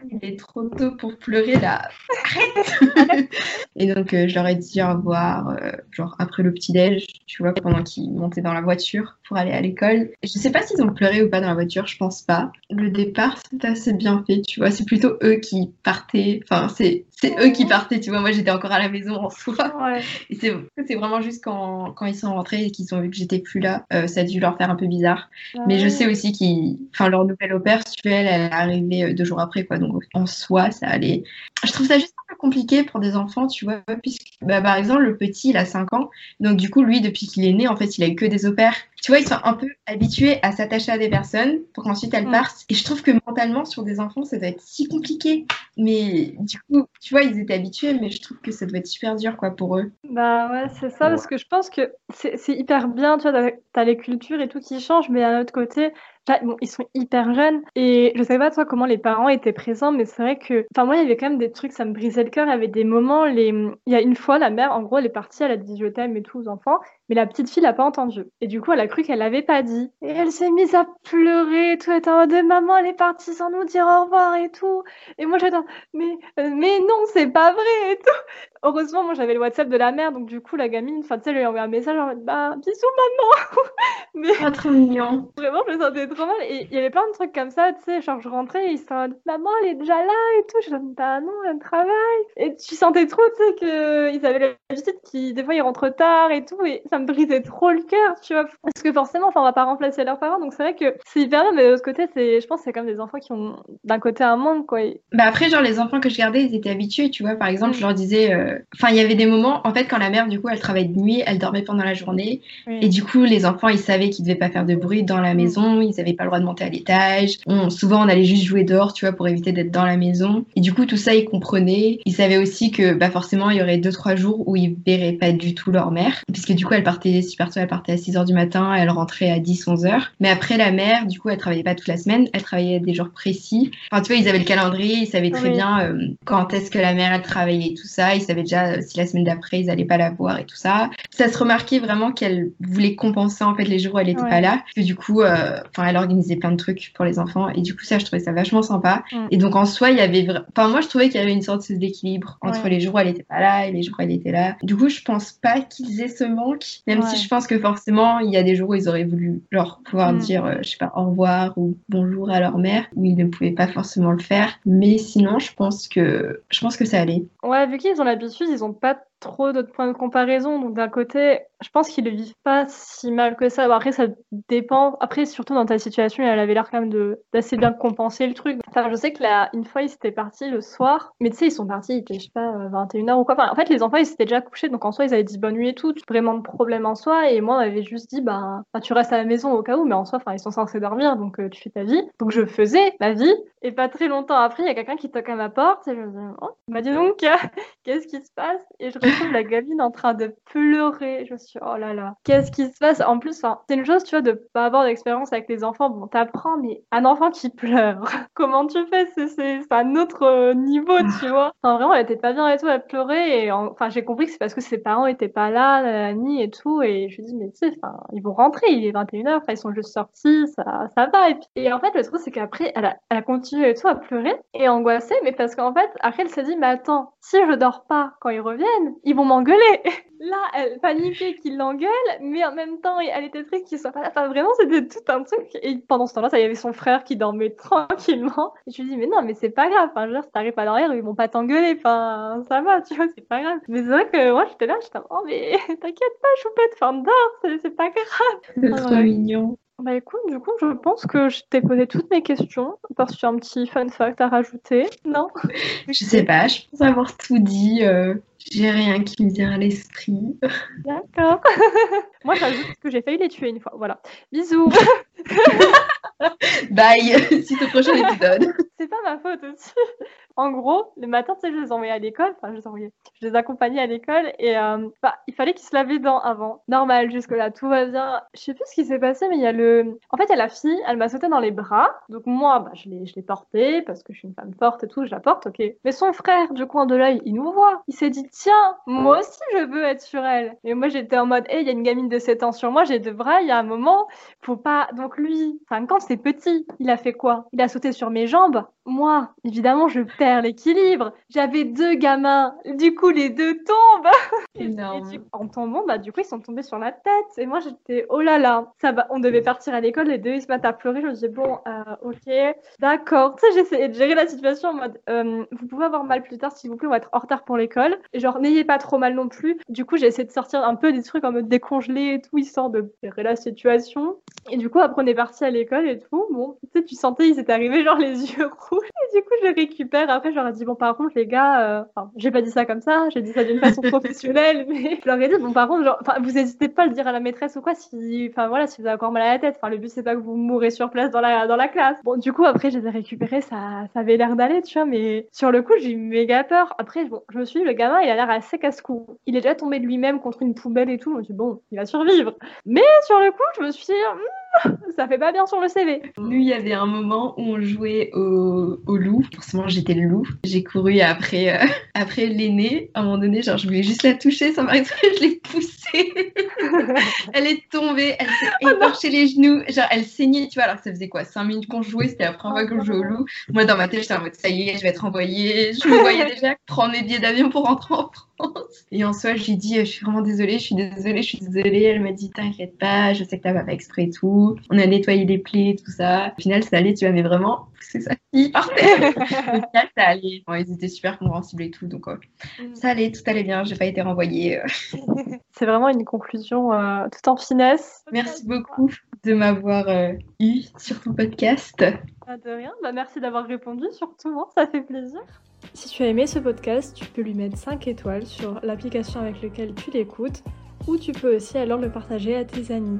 S2: il est trop tôt pour pleurer là. Arrête Et donc, euh, je leur ai dit au revoir, genre après le petit-déj, tu vois, pendant qu'ils montaient dans la voiture pour aller à l'école. Je sais pas s'ils ont pleuré ou pas dans la voiture, je pense pas. Le départ, c'était assez bien fait, tu vois. C'est plutôt eux qui partaient. Enfin, c'est eux qui partaient, tu vois. Moi, j'étais encore à la maison en soi. Et c'est vraiment juste quand, quand, ils sont rentrés et qu'ils ont vu que j'étais plus là, euh, ça a dû leur faire un peu bizarre. Mais je sais aussi qu'ils. Enfin, leur nouvelle opère, si tu veux, elle, est arrivée deux jours après, quoi. Donc, en soi, ça allait. Je trouve ça juste compliqué pour des enfants, tu vois. Puisque, bah, par exemple, le petit, il a 5 ans. Donc, du coup, lui, depuis qu'il est né, en fait, il a eu que des opères tu vois, ils sont un peu habitués à s'attacher à des personnes pour qu'ensuite elles mm. partent. Et je trouve que mentalement, sur des enfants, ça doit être si compliqué. Mais du coup, tu vois, ils étaient habitués, mais je trouve que ça doit être super dur, quoi, pour eux.
S1: Bah ouais, c'est ça, parce que je pense que c'est hyper bien, tu vois, t'as les cultures et tout qui changent, mais d'un autre côté, ils sont hyper jeunes et je sais pas toi comment les parents étaient présents, mais c'est vrai que, enfin moi il y avait quand même des trucs, ça me brisait le cœur. Il y avait des moments, les... il y a une fois la mère, en gros, elle est partie, elle a dit je t'aime et tout aux enfants, mais la petite fille l'a pas entendu. Et du coup, elle a cru qu'elle l'avait pas dit. Et elle s'est mise à pleurer et tout, elle était en mode maman, elle est partie sans nous dire au revoir et tout. Et moi j'étais mais euh, mais non, c'est pas vrai et tout. Heureusement, moi j'avais le WhatsApp de la mère, donc du coup la gamine, enfin tu sais, elle lui a envoyé un message en mode bah bisous maman.
S2: mais pas trop mignon.
S1: Vraiment, je me sentais trop mal. Et il y avait plein de trucs comme ça, tu sais, genre je rentrais et ils sont maman, elle est déjà là et tout. Je disais, bah non, elle travaille. Et tu sentais trop, tu sais, qu'ils avaient l'habitude qui, des fois, ils rentrent tard et tout. Et ça me brisait trop le cœur, tu vois. Parce que forcément, enfin, on va pas remplacer leurs parents. Donc c'est vrai que c'est hyper bien, mais de l'autre côté, c'est, je pense, c'est comme des enfants qui ont d'un côté un monde, quoi.
S2: Bah après, genre, les enfants que je gardais, ils étaient habitués, tu vois. Par exemple, je leur disais, euh, enfin, il y avait des moments, en fait, quand la mère, du coup, elle travaille de nuit, elle dormait pendant la journée. Et du coup, les enfants, ils savaient qu'ils devaient pas faire de bruit dans la mm. maison, ils avaient pas le droit de monter à l'étage. souvent, on allait juste jouer dehors, tu vois, pour éviter d'être dans la maison. Et du coup, tout ça, ils comprenaient. Ils savaient aussi que, bah, forcément, il y aurait deux, trois jours où ils verraient pas du tout leur mère. Puisque du coup, elle partait super tôt, elle partait à 6 heures du matin, elle rentrait à 10, 11 heures. Mais après, la mère, du coup, elle travaillait pas toute la semaine, elle travaillait des jours précis. Enfin, tu vois, ils avaient le calendrier, ils savaient très bien euh, quand est-ce que la mère, elle travaillait tout ça. Ils savaient déjà euh, si la semaine d'après, ils allaient pas la voir et tout ça. Ça se remarquait vraiment qu'elle voulait compenser, en fait, les jours où elle était pas là. Et du coup, euh, enfin, elle organisait plein de trucs pour les enfants. Et du coup, ça, je trouvais ça vachement sympa. Mm. Et donc, en soi, il y avait. Enfin, moi, je trouvais qu'il y avait une sorte d'équilibre entre les jours où elle était pas là et les jours où elle était là. Du coup, je pense pas qu'ils aient ce manque, même si je pense que forcément, il y a des jours où ils auraient voulu, genre, pouvoir mm. dire, euh, je sais pas, au revoir ou bonjour à leur mère, où ils ne pouvaient pas forcément le faire. Mais sinon, je pense que, je pense que ça allait.
S1: Ouais, vu qu'ils ont l'habitude, ils ont pas trop d'autres points de comparaison. Donc d'un côté, je pense qu'ils ne vivent pas si mal que ça. après, ça dépend. Après, surtout dans ta situation, elle avait l'air quand même d'assez bien compenser le truc. Enfin, je sais que là, une fois, ils étaient partis le soir. Mais tu sais, ils sont partis, il était, je sais pas, 21h ou quoi. En fait, les enfants, ils s'étaient déjà couchés. Donc en soi, ils avaient dit bonne nuit et tout. Vraiment de problème en soi. Et moi, on avait juste dit, ben, tu restes à la maison au cas où. Mais en soi, ils sont censés dormir. Donc euh, tu fais ta vie. Donc je faisais ma vie. Et pas très longtemps après, il y a quelqu'un qui toque à ma porte. Et je me dis, oh, m'a dit donc, qu'est-ce qui se passe? Et je retrouve la gamine en train de pleurer. Je me suis oh là là, qu'est-ce qui se passe? En plus, c'est une chose, tu vois, de pas avoir d'expérience avec les enfants. Bon, t'apprends, mais un enfant qui pleure, comment tu fais? C'est un autre euh, niveau, tu vois. Enfin, vraiment, elle était pas bien et tout, elle pleurait. Et enfin, j'ai compris que c'est parce que ses parents étaient pas là, ni et tout. Et je lui dis, mais tu sais, ils vont rentrer, il est 21h, ils sont juste sortis, ça, ça va. Et, puis, et en fait, le truc, c'est qu'après, elle a, elle a continué et tout à pleurer et angoissée, mais parce qu'en fait, après, elle s'est dit, mais attends, si je dors pas quand ils reviennent, ils vont m'engueuler. Là, elle paniquait qu'il l'engueule, mais en même temps, elle était triste qu'il soit pas là. Enfin, vraiment, c'était tout un truc. Et pendant ce temps-là, ça y avait son frère qui dormait tranquillement. Et je lui dis, mais non, mais c'est pas grave. Enfin, je veux dire, si t'arrives pas derrière, ils vont pas t'engueuler. Enfin, ça va, tu vois, c'est pas grave. Mais c'est vrai que moi, j'étais là, j'étais, oh, mais t'inquiète pas, choupette, enfin, dors, c'est pas grave.
S2: C'est trop mignon.
S1: Bah écoute, du coup, je pense que je t'ai posé toutes mes questions. Parce que tu as un petit fun fact à rajouter, non?
S2: Je sais pas, je pense avoir tout dit. Euh, j'ai rien qui me vient à l'esprit.
S1: D'accord. Moi, j'ajoute que j'ai failli les tuer une fois. Voilà. Bisous.
S2: Bye. Si au prochain épisode.
S1: C'est pas ma faute aussi. En gros, les matins, tu sais, je les envoyais à l'école, enfin, je les envoyais, je les accompagnais à l'école et euh, bah, il fallait qu'ils se lavent les dents avant. Normal, jusque-là, tout va bien. Je sais plus ce qui s'est passé, mais il y a le. En fait, il y a la fille, elle m'a sauté dans les bras. Donc, moi, bah, je l'ai portée parce que je suis une femme forte et tout, je la porte, ok. Mais son frère, du coin de l'œil, il nous voit. Il s'est dit, tiens, moi aussi, je veux être sur elle. Et moi, j'étais en mode, hé, il y a une gamine de 7 ans sur moi, j'ai deux bras, il y a un moment, faut pas. Donc, lui, enfin, quand c'était petit, il a fait quoi? Il a sauté sur mes jambes. Moi, évidemment, je perds l'équilibre. J'avais deux gamins. Du coup, les deux tombent. Et, en tombant, bah, du coup, ils sont tombés sur la tête. Et moi, j'étais, oh là là, ça va. On devait partir à l'école. Les deux, ils se mettent à pleurer. Je me disais, bon, euh, ok, d'accord. Tu sais, j'essayais de gérer la situation en mode, euh, vous pouvez avoir mal plus tard, s'il vous plaît, on va être en retard pour l'école. Et genre, n'ayez pas trop mal non plus. Du coup, j'ai essayé de sortir un peu des trucs en mode décongelé et tout, histoire de gérer la situation. Et du coup, après, on est parti à l'école et tout. Bon, tu sais, tu sentais, ils étaient arrivés genre les yeux rouges. Et du coup, je les récupère. Après, je leur ai dit, bon, par contre, les gars, euh... enfin, j'ai pas dit ça comme ça, j'ai dit ça d'une façon professionnelle, mais je leur ai dit, bon, par contre, genre, enfin, vous hésitez pas à le dire à la maîtresse ou quoi, si, enfin, voilà, si vous avez encore mal à la tête. Enfin, le but, c'est pas que vous mourrez sur place dans la, dans la classe. Bon, du coup, après, je les ai récupérés, ça, ça avait l'air d'aller, tu vois, mais sur le coup, j'ai eu méga peur. Après, bon, je me suis dit, le gamin, il a l'air assez casse-cou. Il est déjà tombé de lui-même contre une poubelle et tout. Je me suis dit, bon, il va survivre. Mais sur le coup, je me suis dit, hmm, ça fait pas bien sur le CV.
S2: Nous, il y avait un moment où on jouait au, au loup. Forcément, j'étais le loup. J'ai couru après, euh, après l'aîné. À un moment donné, genre, je voulais juste la toucher sans m'arrêter. Je l'ai poussée. elle est tombée. Elle s'est écorché les genoux. Genre, elle saignait, tu vois. Alors, ça faisait quoi 5 minutes qu'on jouait? C'était la première fois qu'on jouait au loup. Moi, dans ma tête, j'étais en mode, ça y est, je vais être envoyée. Je me voyais déjà prendre mes billets d'avion pour rentrer en France. Et en soi, je lui ai dit, je suis vraiment désolée, je suis désolée, je suis désolée. Elle m'a dit, t'inquiète pas, je sais que t'as pas fait exprès et tout. On a nettoyé les plaies, tout ça. Au final, ça allait, tu vois, mais vraiment, c'est sa fille par terre. Au final, ça allait. Bon, ils étaient super compréhensibles et tout, donc
S1: Mm.
S2: ça allait, tout allait bien. J'ai pas été renvoyée.
S1: C'est vraiment une conclusion euh, tout en finesse.
S2: Merci beaucoup de m'avoir euh, eu sur ton podcast.
S1: Pas de rien. Bah, merci d'avoir répondu, surtout, hein, ça fait plaisir. Si tu as aimé ce podcast, tu peux lui mettre 5 étoiles sur l'application avec laquelle tu l'écoutes ou tu peux aussi alors le partager à tes amis.